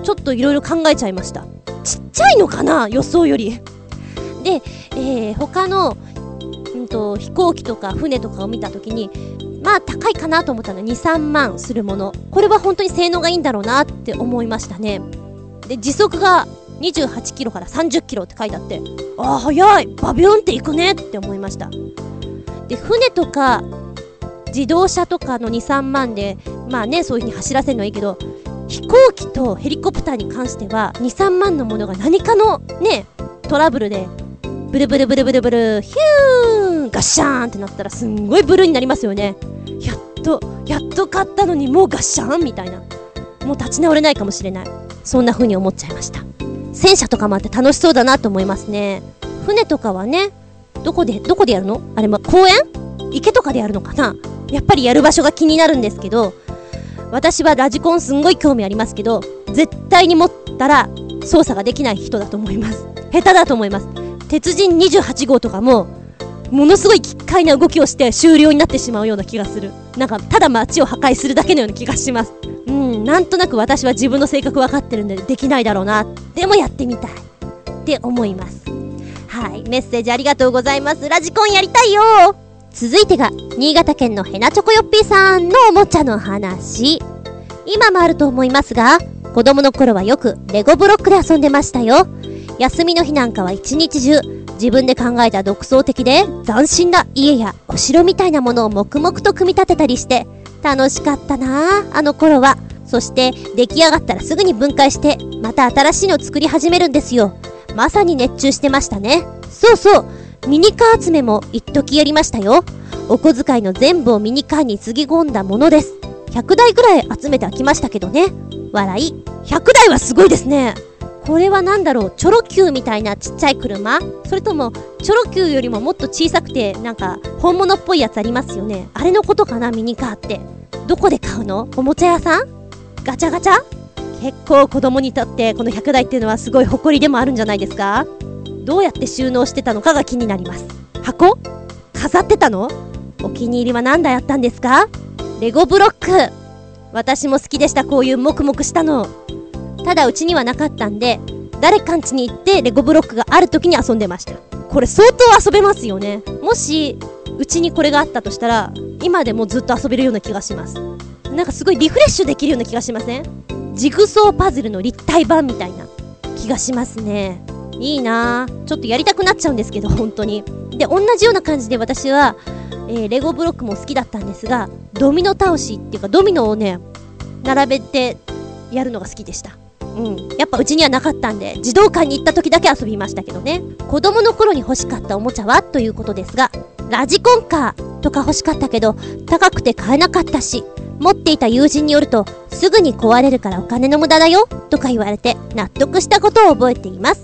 ちょっと色々考えちゃいました。ちっちゃいのかな？予想より。で、えー、他の、うんと、飛行機とか船とかを見た時に、まあ高いかなと思ったの2、3万するもの。これは本当に性能がいいんだろうなって思いましたね。で、時速が28キロから30キロって書いてあって、ああ、速いバビュンって行くねって思いました。で、船とか、自動車とかの2、3万で、まあね、そういう風に走らせるのはいいけど、飛行機とヘリコプターに関しては、2、3万のものが何かのね、トラブルでブルブルブルブルブル、ヒューンガッシャーンってなったらすんごいブルーになりますよね。やっと、やっと買ったのにもうガッシャーンみたいな。もう立ち直れないかもしれない。そんな風に思っちゃいました。戦車とかもあって楽しそうだなと思いますね。船とかはね、どこで、どこでやるの？あれも公園？池とかでやるのかな？やっぱりやる場所が気になるんですけど、私はラジコンすんごい興味ありますけど、絶対に持ったら操作ができない人だと思います。下手だと思います。鉄人28号とかも、ものすごい奇怪な動きをして終了になってしまうような気がする。なんか、ただ街を破壊するだけのような気がします。うん、なんとなく私は自分の性格分かってるんでできないだろうな。でもやってみたい。って思います。はい、メッセージありがとうございます。ラジコンやりたいよ続いてが、新潟県のヘナチョコヨッピーさんのおもちゃの話。今もあると思いますが、子供の頃はよくレゴブロックで遊んでましたよ。休みの日なんかは一日中、自分で考えた独創的で斬新な家やお城みたいなものを黙々と組み立てたりして、楽しかったなあ、あの頃は。そして出来上がったらすぐに分解して、また新しいのを作り始めるんですよ。まさに熱中してましたね。そうそう、ミニカー集めも一時やりましたよ。お小遣いの全部をミニカーにつぎ込んだものです。100台ぐらい集めて飽きましたけどね。笑い。100台はすごいですね。これは何だろう？チョロ Q みたいなちっちゃい車？それとも、チョロ Q よりももっと小さくて、なんか、本物っぽいやつありますよね？あれのことかな？ミニカーって。どこで買うの？おもちゃ屋さん？ガチャガチャ？結構子供にとってこの100台っていうのはすごい誇りでもあるんじゃないですか？どうやって収納してたのかが気になります。箱？飾ってたの？お気に入りは何台あったんですか？レゴブロック！私も好きでした、こういうモクモクしたの。ただうちにはなかったんで、誰かん家に行ってレゴブロックがある時に遊んでました。これ相当遊べますよね。もし、うちにこれがあったとしたら、今でもずっと遊べるような気がします。なんかすごいリフレッシュできるような気がしません？ジグソーパズルの立体版みたいな気がしますね。いいなぁ。ちょっとやりたくなっちゃうんですけど、本当に。で、同じような感じで私は、えー、レゴブロックも好きだったんですが、ドミノ倒しっていうか、ドミノをね、並べてやるのが好きでした。うん。やっぱうちにはなかったんで、児童館に行った時だけ遊びましたけどね。子供の頃に欲しかったおもちゃは？ということですが、ラジコンカーとか欲しかったけど、高くて買えなかったし、持っていた友人によると、すぐに壊れるからお金の無駄だよとか言われて納得したことを覚えています。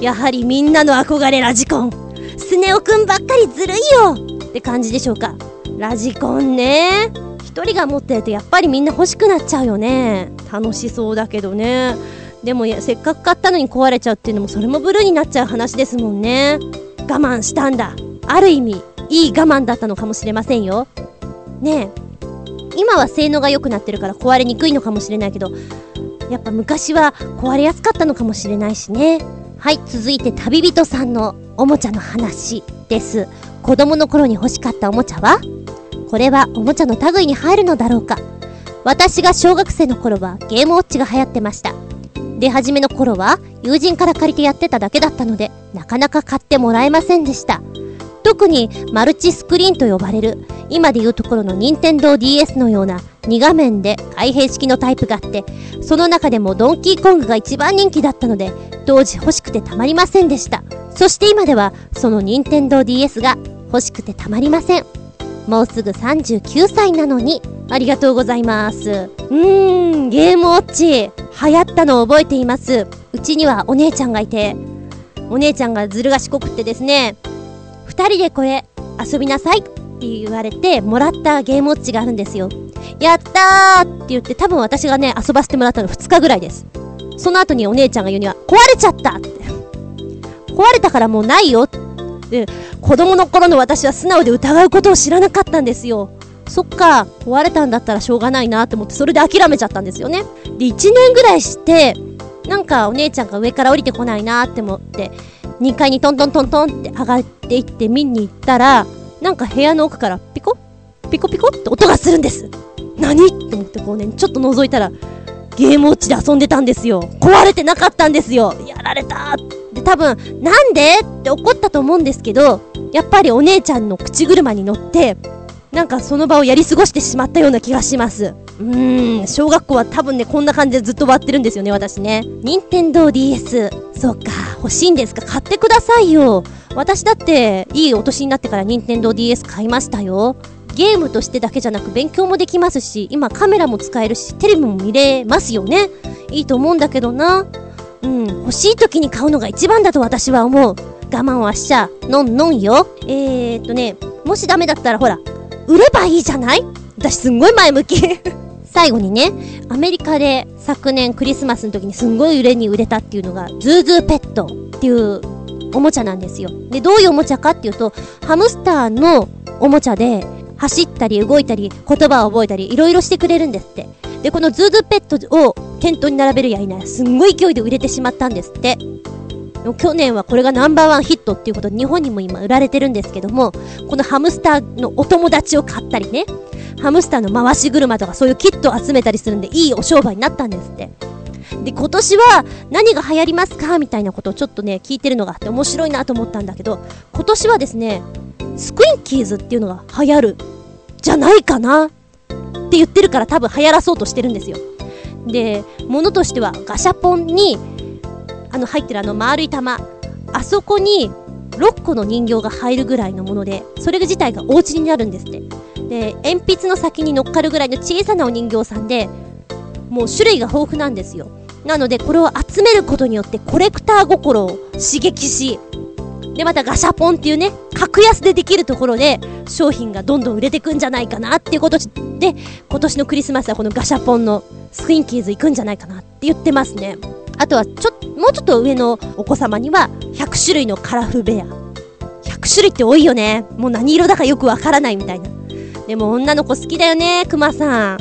やはりみんなの憧れラジコン。スネ夫くんばっかりずるいよって感じでしょうか。ラジコンね。一人が持ってるとやっぱりみんな欲しくなっちゃうよね。楽しそうだけどね。でもせっかく買ったのに壊れちゃうっていうのもそれもブルーになっちゃう話ですもんね。我慢したんだ。ある意味、いい我慢だったのかもしれませんよ。ねえ。今は性能が良くなってるから壊れにくいのかもしれないけど、やっぱ昔は壊れやすかったのかもしれないしね。はい、続いて旅人さんのおもちゃの話です。子供の頃に欲しかったおもちゃは？これはおもちゃの類に入るのだろうか私が小学生の頃はゲームウォッチが流行ってました。出始めの頃は友人から借りてやってただけだったので、なかなか買ってもらえませんでした。特にマルチスクリーンと呼ばれる、今でいうところの任天堂 DS のような2画面で開閉式のタイプがあって、その中でもドンキーコングが一番人気だったので、当時欲しくてたまりませんでした。そして今では、その任天堂 DS が欲しくてたまりません。もうすぐ39歳なのに、ありがとうございます。うーん、ゲームウォッチ、流行ったのを覚えています。うちにはお姉ちゃんがいて、お姉ちゃんがずる賢くってですね、二人でこれ遊びなさいって言われてもらったゲームウォッチがあるんですよ。やったーって言って多分私がね、遊ばせてもらったの2日ぐらいです。その後にお姉ちゃんが言うには、壊れちゃったって。壊れたからもうないよって。で、子供の頃の私は素直で疑うことを知らなかったんですよ。そっか、壊れたんだったらしょうがないなと思って、それで諦めちゃったんですよね。で、1年ぐらいして、なんかお姉ちゃんが上から降りてこないなって思って、2階にトントントントンって上がっていって見に行ったら、なんか部屋の奥からピコピコピコって音がするんです。何って思ってこうね、ちょっと覗いたら、ゲームウォッチで遊んでたんですよ。壊れてなかったんですよ。やられたって多分、なんで？って怒ったと思うんですけど、やっぱりお姉ちゃんの口車に乗って、なんかその場をやり過ごしてしまったような気がします。うーん、小学校は多分ね、こんな感じでずっと割ってるんですよね、私ね。任天堂 DS。そうか、欲しいんですか？買ってくださいよ。私だって、いいお年になってから任天堂 DS 買いましたよ。ゲームとしてだけじゃなく勉強もできますし、今カメラも使えるし、テレビも見れますよね。いいと思うんだけどな。うん、欲しい時に買うのが一番だと私は思う。我慢はしちゃ、のんのんよ。えーっとね、もしダメだったらほら、売ればいいじゃない？私すんごい前向き 最後にね、アメリカで昨年クリスマスの時にすんごい売れに売れたっていうのが、ズーズーペットっていうおもちゃなんですよ。で、どういうおもちゃかっていうと、ハムスターのおもちゃで、走ったり動いたり、言葉を覚えたり、いろいろしてくれるんですって。で、このズーズーペットを店頭に並べるやいなや、すんごい勢いで売れてしまったんですって。去年はこれがナンバーワンヒットっていうことで日本にも今売られてるんですけども、このハムスターのお友達を買ったりね、ハムスターの回し車とかそういうキットを集めたりするんでいいお商売になったんですって。で、今年は何が流行りますかみたいなことをちょっとね、聞いてるのがあって面白いなと思ったんだけど、今年はですね、スクキーズっていうのが流行る、じゃないかなって言ってるから多分流行らそうとしてるんですよ。で、ものとしてはガシャポンに、あの入ってるあの丸い玉、あそこに6個の人形が入るぐらいのもので、それ自体がお家になるんですって。で、鉛筆の先に乗っかるぐらいの小さなお人形さんで、もう種類が豊富なんですよ。なので、これを集めることによってコレクター心を刺激し、で、またガシャポンっていうね、格安でできるところで、商品がどんどん売れてくんじゃないかなっていうことで、今年のクリスマスはこのガシャポンのスクインキーズ行くんじゃないかなって言ってますね。あとは、ちょ、もうちょっと上のお子様には、100種類のカラフルベア。100種類って多いよね。もう何色だかよくわからないみたいな。でも女の子好きだよね、クマさん。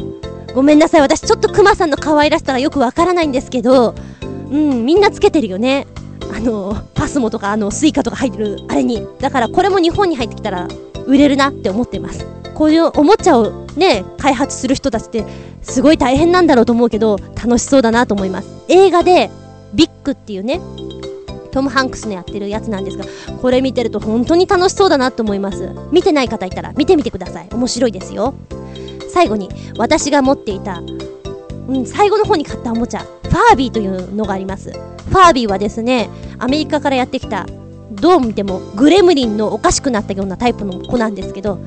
ごめんなさい、私ちょっとクマさんの可愛らしさがよくわからないんですけど、うん、みんなつけてるよね。あの、パスモとか、あの、スイカとか入ってる、あれに。だからこれも日本に入ってきたら、売れるなって思ってます。こういうおもちゃをね、開発する人たちって、すごい大変なんだろうと思うけど、楽しそうだなと思います。映画で、ビッグっていうね、トム・ハンクスのやってるやつなんですが、これ見てると本当に楽しそうだなと思います。見てない方いたら見てみてください。面白いですよ。最後に、私が持っていた、うん、最後の方に買ったおもちゃ、ファービーというのがあります。ファービーはですね、アメリカからやってきた、どう見てもグレムリンのおかしくなったようなタイプの子なんですけど、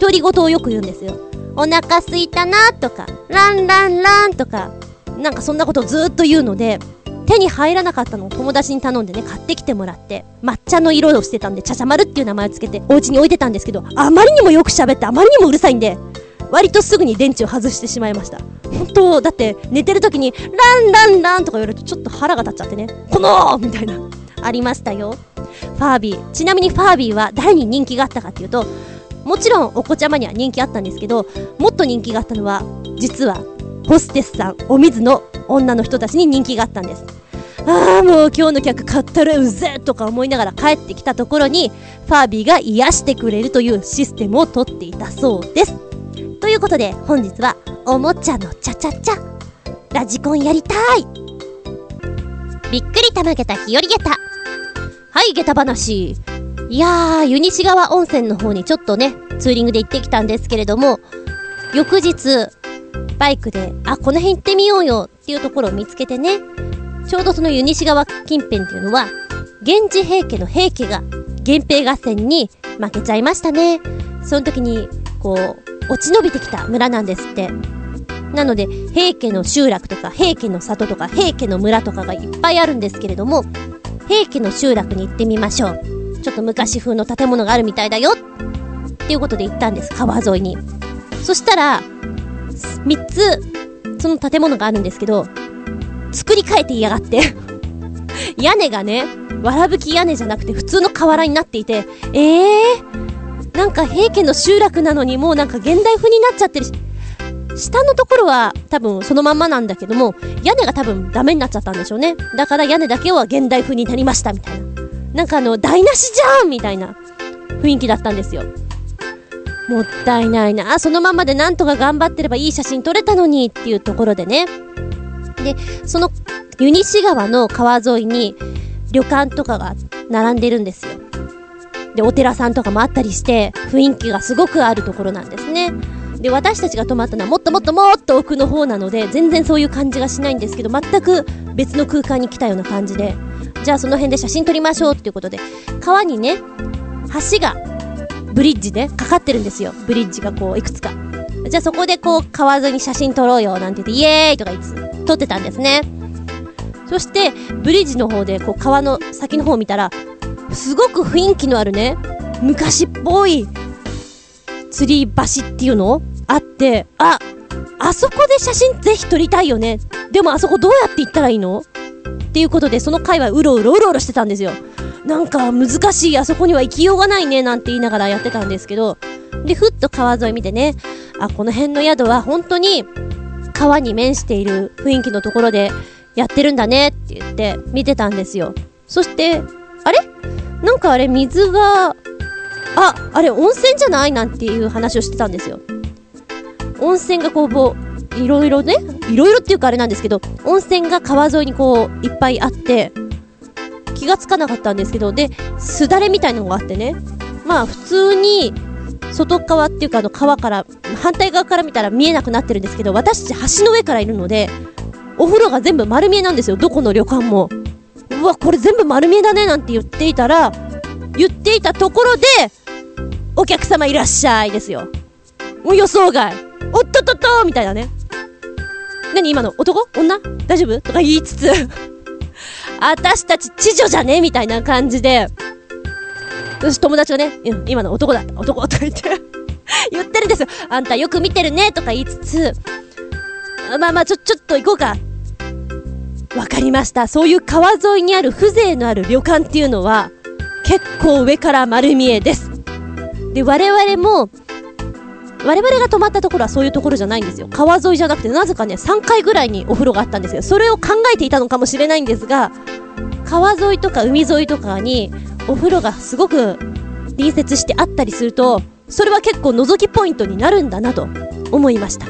独り言をよく言うんですよ。お腹すいたなとか、ランランランとか、なんかそんなことをずっと言うので、手に入らなかったのを友達に頼んでね、買ってきてもらって、抹茶の色をしてたんで、ちゃちゃ丸っていう名前をつけて、お家に置いてたんですけど、あまりにもよく喋って、あまりにもうるさいんで、割とすぐに電池を外してしまいました。本当だって寝てる時に、ランランランとか言われるとちょっと腹が立っちゃってね、このみたいな、ありましたよ。ファービー。ちなみにファービーは誰に人気があったかっていうと、もちろんお子ちゃまには人気あったんですけど、もっと人気があったのは、実は、ホステスさん、お水の女の人たちに人気があったんです。ああ、もう今日の客買ったらうぜとか思いながら帰ってきたところに、ファービーが癒してくれるというシステムをとっていたそうです。ということで、本日は、おもちゃのチャチャチャ。ラジコンやりたいびっくりたまげた日和げた。はい、げた話。いやー、湯西川温泉の方にちょっとね、ツーリングで行ってきたんですけれども、翌日、バイクで、あ、この辺行ってみようよっていうところを見つけてね、ちょうどその湯西川近辺っていうのは、源氏平家の平家が源平合戦に負けちゃいましたね。その時に、こう、落ち延びてきた村なんですって。なので、平家の集落とか、平家の里とか、平家の村とかがいっぱいあるんですけれども、平家の集落に行ってみましょう。ちょっと昔風の建物があるみたいだよっていうことで行ったんです、川沿いに。そしたら、3つ、その建物があるんですけど、作り変えていやがって 屋根がね、わらぶき屋根じゃなくて普通の瓦になっていて、えー、なんか平家の集落なのにもうなんか現代風になっちゃってるし、下のところは多分そのまんまなんだけども、屋根が多分ダメになっちゃったんでしょうね。だから屋根だけは現代風になりましたみたいな。なんかあの、台無しじゃんみたいな雰囲気だったんですよ。もったいないな。そのままでなんとか頑張ってればいい写真撮れたのにっていうところでね。で、その湯西川の川沿いに旅館とかが並んでるんですよ。で、お寺さんとかもあったりして、雰囲気がすごくあるところなんですね。で、私たちが泊まったのはもっともっともっと奥の方なので、全然そういう感じがしないんですけど、全く別の空間に来たような感じで、じゃあその辺で写真撮りましょうっていうことで、川にね、橋が、ブリッジでかかってるんですよ。ブリッジがこう、いくつか。じゃあそこでこう、川沿いに写真撮ろうよ、なんて言って、イエーイとか言って撮ってたんですね。そして、ブリッジの方で、こう、川の先の方を見たら、すごく雰囲気のあるね、昔っぽい、吊り橋っていうの？あって、あ、あそこで写真ぜひ撮りたいよね。でもあそこどうやって行ったらいいの？っていうことで、その回はうろうろうろうろしてたんですよ。なんか難しい、あそこには行きようがないね、なんて言いながらやってたんですけど、で、ふっと川沿い見てね、あ、この辺の宿は本当に川に面している雰囲気のところでやってるんだねって言って見てたんですよ。そして、あれ？なんかあれ水が、あ、あれ温泉じゃないなんていう話をしてたんですよ。温泉がこう、いろいろね、いろいろっていうかあれなんですけど、温泉が川沿いにこう、いっぱいあって、気がつかなかったんですけど、で、すだれみたいなのがあってね、まあ普通に、外側っていうかあの川から、反対側から見たら見えなくなってるんですけど、私たち橋の上からいるので、お風呂が全部丸見えなんですよ、どこの旅館も。うわ、これ全部丸見えだねなんて言っていたら、言っていたところで、お客様いらっしゃいですよ。もう予想外。おっとっとっとみたいなね。何今の男？女？大丈夫？とか言いつつ 私たち知女じゃねみたいな感じで、私友達がね、今の男だ、男とか言って 言ってるんですよ。あんたよく見てるね、とか言いつつ、まあまあ、ちょ、ちょっと行こうか。わかりました。そういう川沿いにある風情のある旅館っていうのは、結構上から丸見えです。で、我々も、我々が泊まったところはそういうところじゃないんですよ。川沿いじゃなくて、なぜかね、3階ぐらいにお風呂があったんですよ。それを考えていたのかもしれないんですが、川沿いとか海沿いとかに、お風呂がすごく隣接してあったりすると、それは結構覗きポイントになるんだなと思いました。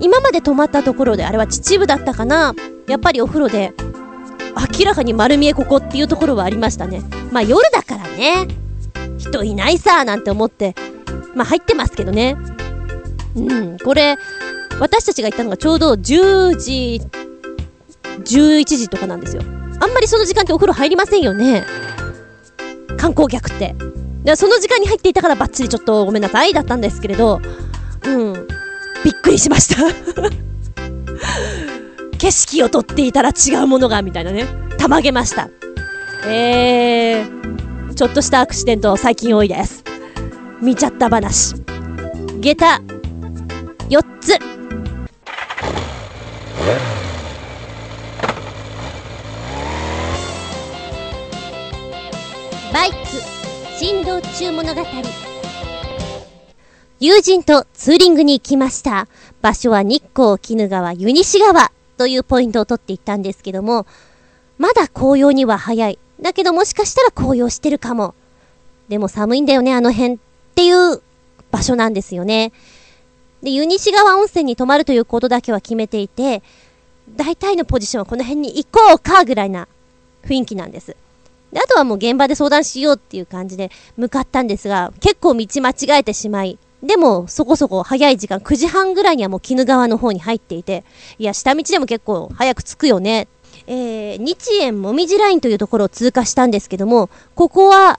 今まで泊まったところで、あれは秩父だったかなやっぱりお風呂で、明らかに丸見えここっていうところはありましたね。まあ夜だからね。人いないさなんて思って、まあ入ってますけどね。うん、これ、私たちが行ったのがちょうど10時、11時とかなんですよ。あんまりその時間ってお風呂入りませんよね。観光客って。でその時間に入っていたからバッチリちょっとごめんなさいだったんですけれど、うん、びっくりしました景色を撮っていたら違うものが、みたいなね。たまげました。えー、ちょっとしたアクシデント最近多いです。見ちゃった話。下駄、4つ。バイク、振動中物語。友人とツーリングに行きました。場所は日光鬼怒川湯西川というポイントを取っていったんですけども、まだ紅葉には早い。だけどもしかしたら紅葉してるかも。でも寒いんだよね、あの辺っていう場所なんですよね。で、湯西川温泉に泊まるということだけは決めていて、大体のポジションはこの辺に行こうかぐらいな雰囲気なんです。で、あとはもう現場で相談しようっていう感じで向かったんですが、結構道間違えてしまい、でも、そこそこ早い時間、9時半ぐらいにはもう鬼怒川の方に入っていて、いや、下道でも結構早く着くよね。えー、日園もみじラインというところを通過したんですけども、ここは、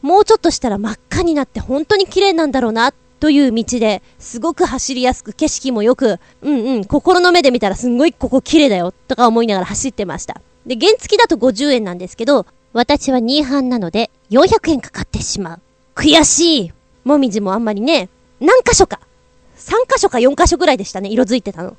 もうちょっとしたら真っ赤になって本当に綺麗なんだろうな、という道で、すごく走りやすく、景色もよく、うんうん、心の目で見たらすんごいここ綺麗だよ、とか思いながら走ってました。で、原付だと50円なんですけど、私は2班なので、400円かかってしまう。悔しいもみじもあんまりね、何箇所か、3箇所か4箇所ぐらいでしたね、色づいてたの。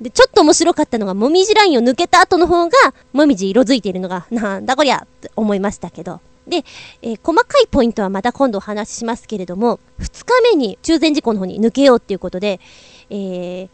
で、ちょっと面白かったのが、もみじラインを抜けた後の方が、もみじ色づいているのが、なんだこりゃって思いましたけど。で、えー、細かいポイントはまた今度お話ししますけれども、2日目に中禅寺湖の方に抜けようっていうことで、えー、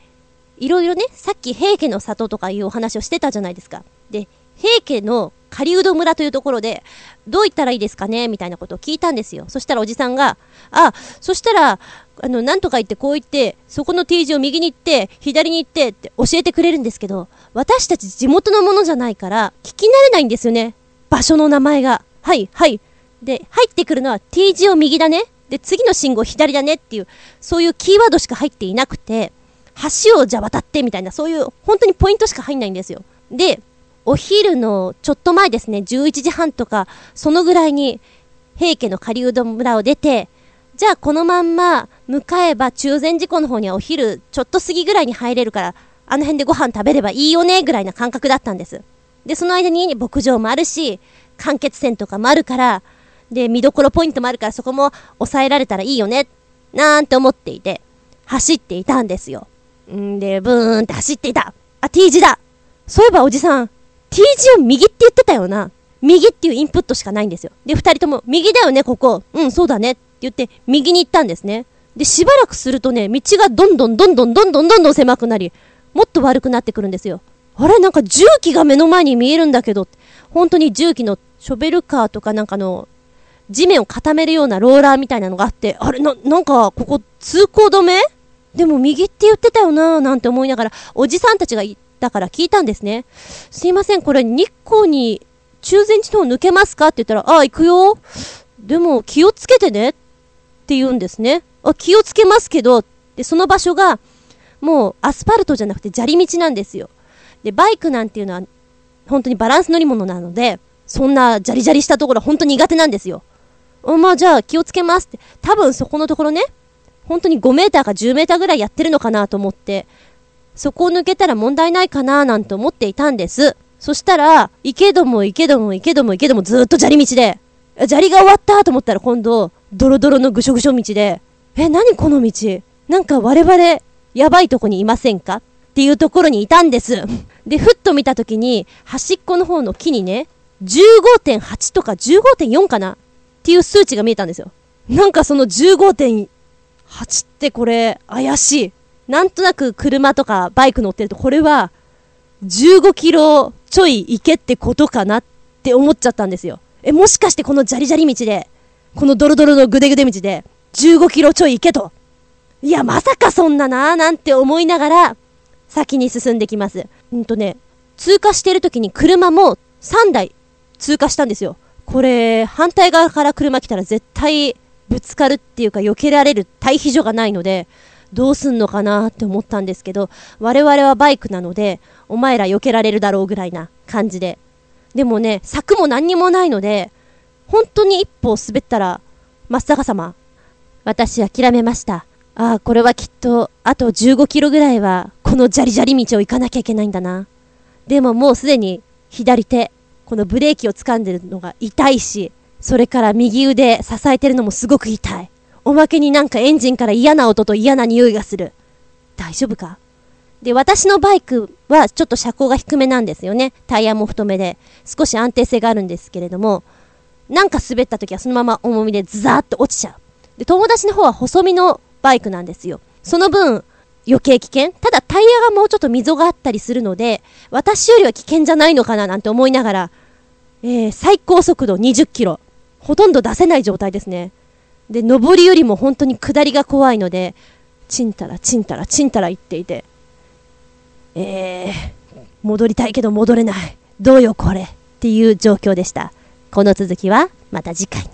いろいろね、さっき平家の里とかいうお話をしてたじゃないですか。で、平家の狩人村というところで、どう言ったらいいですかねみたいなことを聞いたんですよ。そしたらおじさんが、あ、そしたら、あの、なんとか言ってこう言って、そこの T 字を右に行って、左に行ってって教えてくれるんですけど、私たち地元のものじゃないから、聞き慣れないんですよね。場所の名前が。はい、はい。で、入ってくるのは T 字を右だね。で、次の信号左だねっていう、そういうキーワードしか入っていなくて、橋をじゃあ渡ってみたいな、そういう、本当にポイントしか入んないんですよ。で、お昼のちょっと前ですね、11時半とか、そのぐらいに、平家の狩人村を出て、じゃあこのまんま向かえば中禅寺湖の方にはお昼ちょっと過ぎぐらいに入れるから、あの辺でご飯食べればいいよね、ぐらいな感覚だったんです。で、その間に牧場もあるし、間欠泉とかもあるから、で、見どころポイントもあるからそこも抑えられたらいいよね、なんて思っていて、走っていたんですよ。んで、ブーンって走っていた。あ、T 字だそういえばおじさん、T 字を右って言ってたよな。右っていうインプットしかないんですよ。で、二人とも、右だよね、ここ。うん、そうだね。って言って、右に行ったんですね。で、しばらくするとね、道がどんどんどんどんどんどんどんどん狭くなり、もっと悪くなってくるんですよ。あれなんか重機が目の前に見えるんだけど、本当に重機のショベルカーとかなんかの、地面を固めるようなローラーみたいなのがあって、あれな、なんか、ここ通行止めでも右って言ってたよなぁなんて思いながら、おじさんたちがだから聞いたんですね。すいません、これ日光に中禅寺の抜けますか？って言ったら、ああ、行くよ。でも気をつけてねって言うんですね。あ、気をつけますけど、で、その場所が、もうアスファルトじゃなくて砂利道なんですよ。で、バイクなんていうのは、本当にバランス乗り物なので、そんなジャリジャリしたところ本当に苦手なんですよ。まあじゃあ気をつけますって。多分そこのところね、本当に5メーターか10メーターぐらいやってるのかなと思って、そこを抜けたら問題ないかななんて思っていたんです。そしたら、行けども行けども行けども行けどもずーっと砂利道で、砂利が終わったと思ったら今度、ドロドロのぐしょぐしょ道で、え、何この道？なんか我々、やばいとこにいませんか？っていうところにいたんです。で、ふっと見たときに、端っこの方の木にね、15.8とか15.4かな？っていう数値が見えたんですよ。なんかその15.8ってこれ、怪しい。なんとなく車とかバイク乗ってると、これは、15キロちょい行けってことかなって思っちゃったんですよ。え、もしかしてこのジャリジャリ道で、このドロドロのグデグデ道で、15キロちょい行けと。いや、まさかそんななーなんて思いながら、先に進んできます。うんとね、通過してる時に車も3台通過したんですよ。これ、反対側から車来たら絶対ぶつかるっていうか避けられる対比所がないので、どうすんのかなって思ったんですけど、我々はバイクなので、お前ら避けられるだろうぐらいな感じで。でもね、柵も何にもないので、本当に一歩滑ったら、真っ逆さま。私諦めました。ああ、これはきっと、あと15キロぐらいは、このジャリジャリ道を行かなきゃいけないんだな。でももうすでに、左手、このブレーキを掴んでるのが痛いし、それから右腕支えてるのもすごく痛い。おまけになんかエンジンから嫌な音と嫌な匂いがする。大丈夫か？で、私のバイクはちょっと車高が低めなんですよね。タイヤも太めで。少し安定性があるんですけれども、なんか滑った時はそのまま重みでズザーッと落ちちゃう。で、友達の方は細身のバイクなんですよ。その分、余計危険ただタイヤがもうちょっと溝があったりするので、私よりは危険じゃないのかななんて思いながら、えー、最高速度20キロ。ほとんど出せない状態ですね。で、上りよりも本当に下りが怖いので、ちんたらちんたらちんたら言っていて、えー、戻りたいけど戻れない。どうよこれ。っていう状況でした。この続きはまた次回に。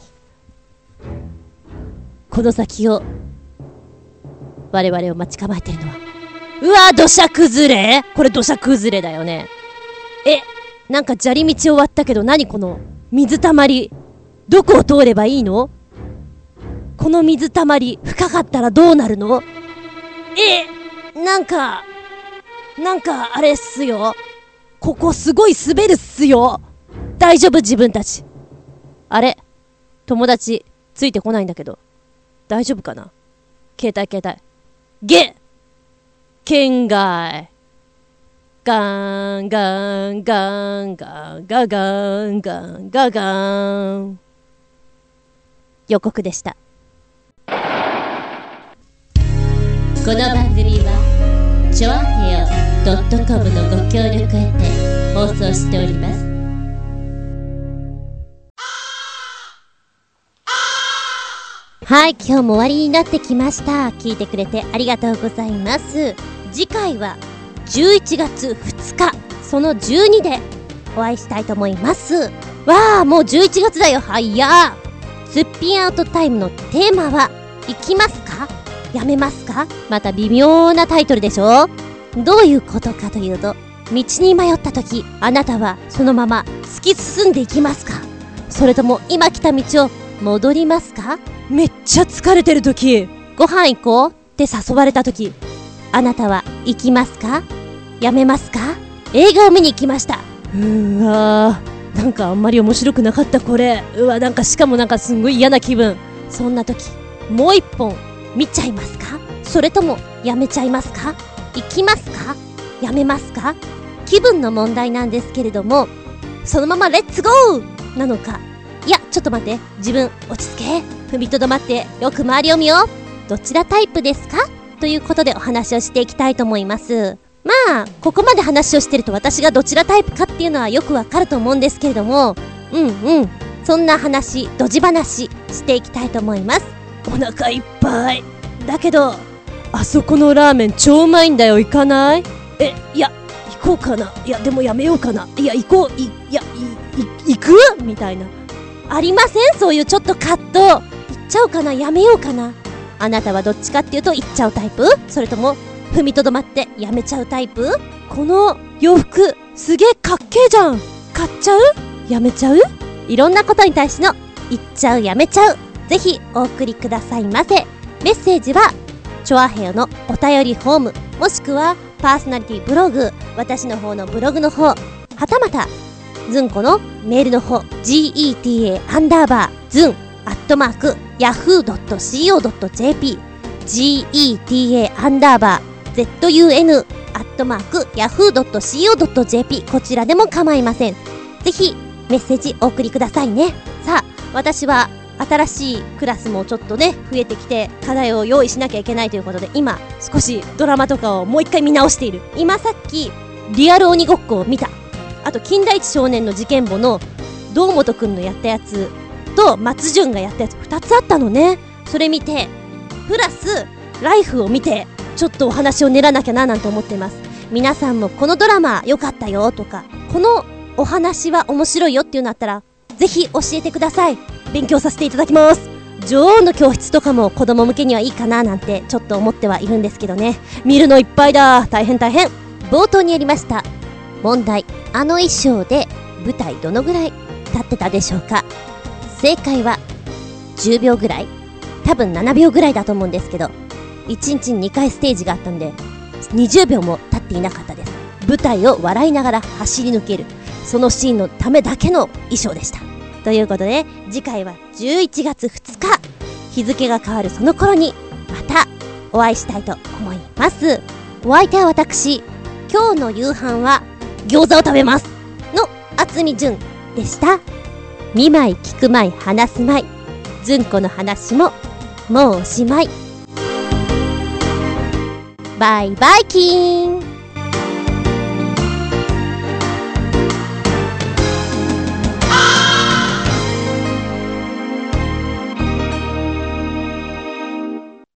この先を、我々を待ち構えているのは、うわ土砂崩れ？これ土砂崩れだよね。え、なんか砂利道終わったけど何この水たまり？どこを通ればいいの？この水たまり深かったらどうなるの？え、なんか、なんか、あれっすよ。ここすごい滑るっすよ。大丈夫？自分たち。あれ？友達、ついてこないんだけど。大丈夫かな？携帯携帯。ゲ県外。ガーン、ガーン、ガーン、ガーン、ガーガーン、ガーン、ガーン。予告でした。この番組は、ちょあへよ .com のご協力へて放送しております。はい、今日も終わりになってきました。聞いてくれてありがとうございます。次回は11月2日、その12でお会いしたいと思います。わあ、もう11月だよ、はいやすっぴんアウトタイムのテーマは、行きますか？やめますか？また微妙なタイトルでしょ？どういうことかというと、道に迷った時、あなたはそのまま突き進んでいきますか？それとも今来た道を戻りますか？めっちゃ疲れてる時、ご飯行こう？って誘われた時、あなたは行きますか？やめますか？映画を見に行きました。うーわー、なんかあんまり面白くなかったこれ。うわ、なんかしかもなんかすんごい嫌な気分。そんな時、もう一本見ちゃいますか？それともやめちゃいますか？行きますか？やめますか？気分の問題なんですけれども、そのままレッツゴーなのか、いや、ちょっと待って、自分落ち着け、踏みとどまってよく周りを見よう。どちらタイプですか？ということでお話をしていきたいと思います。まあ、ここまで話をしてると私がどちらタイプかっていうのはよくわかると思うんですけれども、うんうん、そんな話、ドジ話していきたいと思います。お腹いっぱい。だけど、あそこのラーメン超うまいんだよ。行かない？えいや行こうかな。いやでもやめようかな。いや行こう。いいや行く？みたいな。ありません？そういうちょっと葛藤。行っちゃおうかな。やめようかな。あなたはどっちかっていうと行っちゃうタイプ？それとも踏みとどまってやめちゃうタイプ？この洋服すげえかっけえじゃん。買っちゃう？やめちゃう？いろんなことに対しての行っちゃうやめちゃうぜひお送りくださいませメッセージはチョアヘヨのお便りフォーム、もしくはパーソナリティブログ、私の方のブログの方、はたまた、ずんこのメールの方、geta アンダーバー、ずん、アットマーク、yahoo.co.jp、geta アンダーバー、zun、アットマーク、yahoo.co.jp、こちらでも構いません。ぜひ、メッセージお送りくださいね。さあ、私は新しいクラスもちょっとね、増えてきて、課題を用意しなきゃいけないということで、今、少しドラマとかをもう一回見直している。今さっき、リアル鬼ごっこを見た。あと、金田一少年の事件簿の、堂本くんのやったやつと、松潤がやったやつ、二つあったのね。それ見て、プラス、ライフを見て、ちょっとお話を練らなきゃななんて思ってます。皆さんもこのドラマ良かったよとか、このお話は面白いよっていうのあったら、ぜひ教えてください。勉強させていただきます。女王の教室とかも子供向けにはいいかななんてちょっと思ってはいるんですけどね。見るのいっぱいだ。大変大変。冒頭にやりました。問題。あの衣装で舞台どのぐらい立ってたでしょうか正解は10秒ぐらい多分7秒ぐらいだと思うんですけど、1日に2回ステージがあったんで、20秒も経っていなかったです。舞台を笑いながら走り抜ける。そのシーンのためだけの衣装でした。ということで、次回は11月2日、日付が変わるその頃に、またお会いしたいと思います。お相手は私、今日の夕飯は餃子を食べますの厚み純でした。見舞い聞く舞い話す舞い。ずんこの話ももうおしまい。バイバイキーン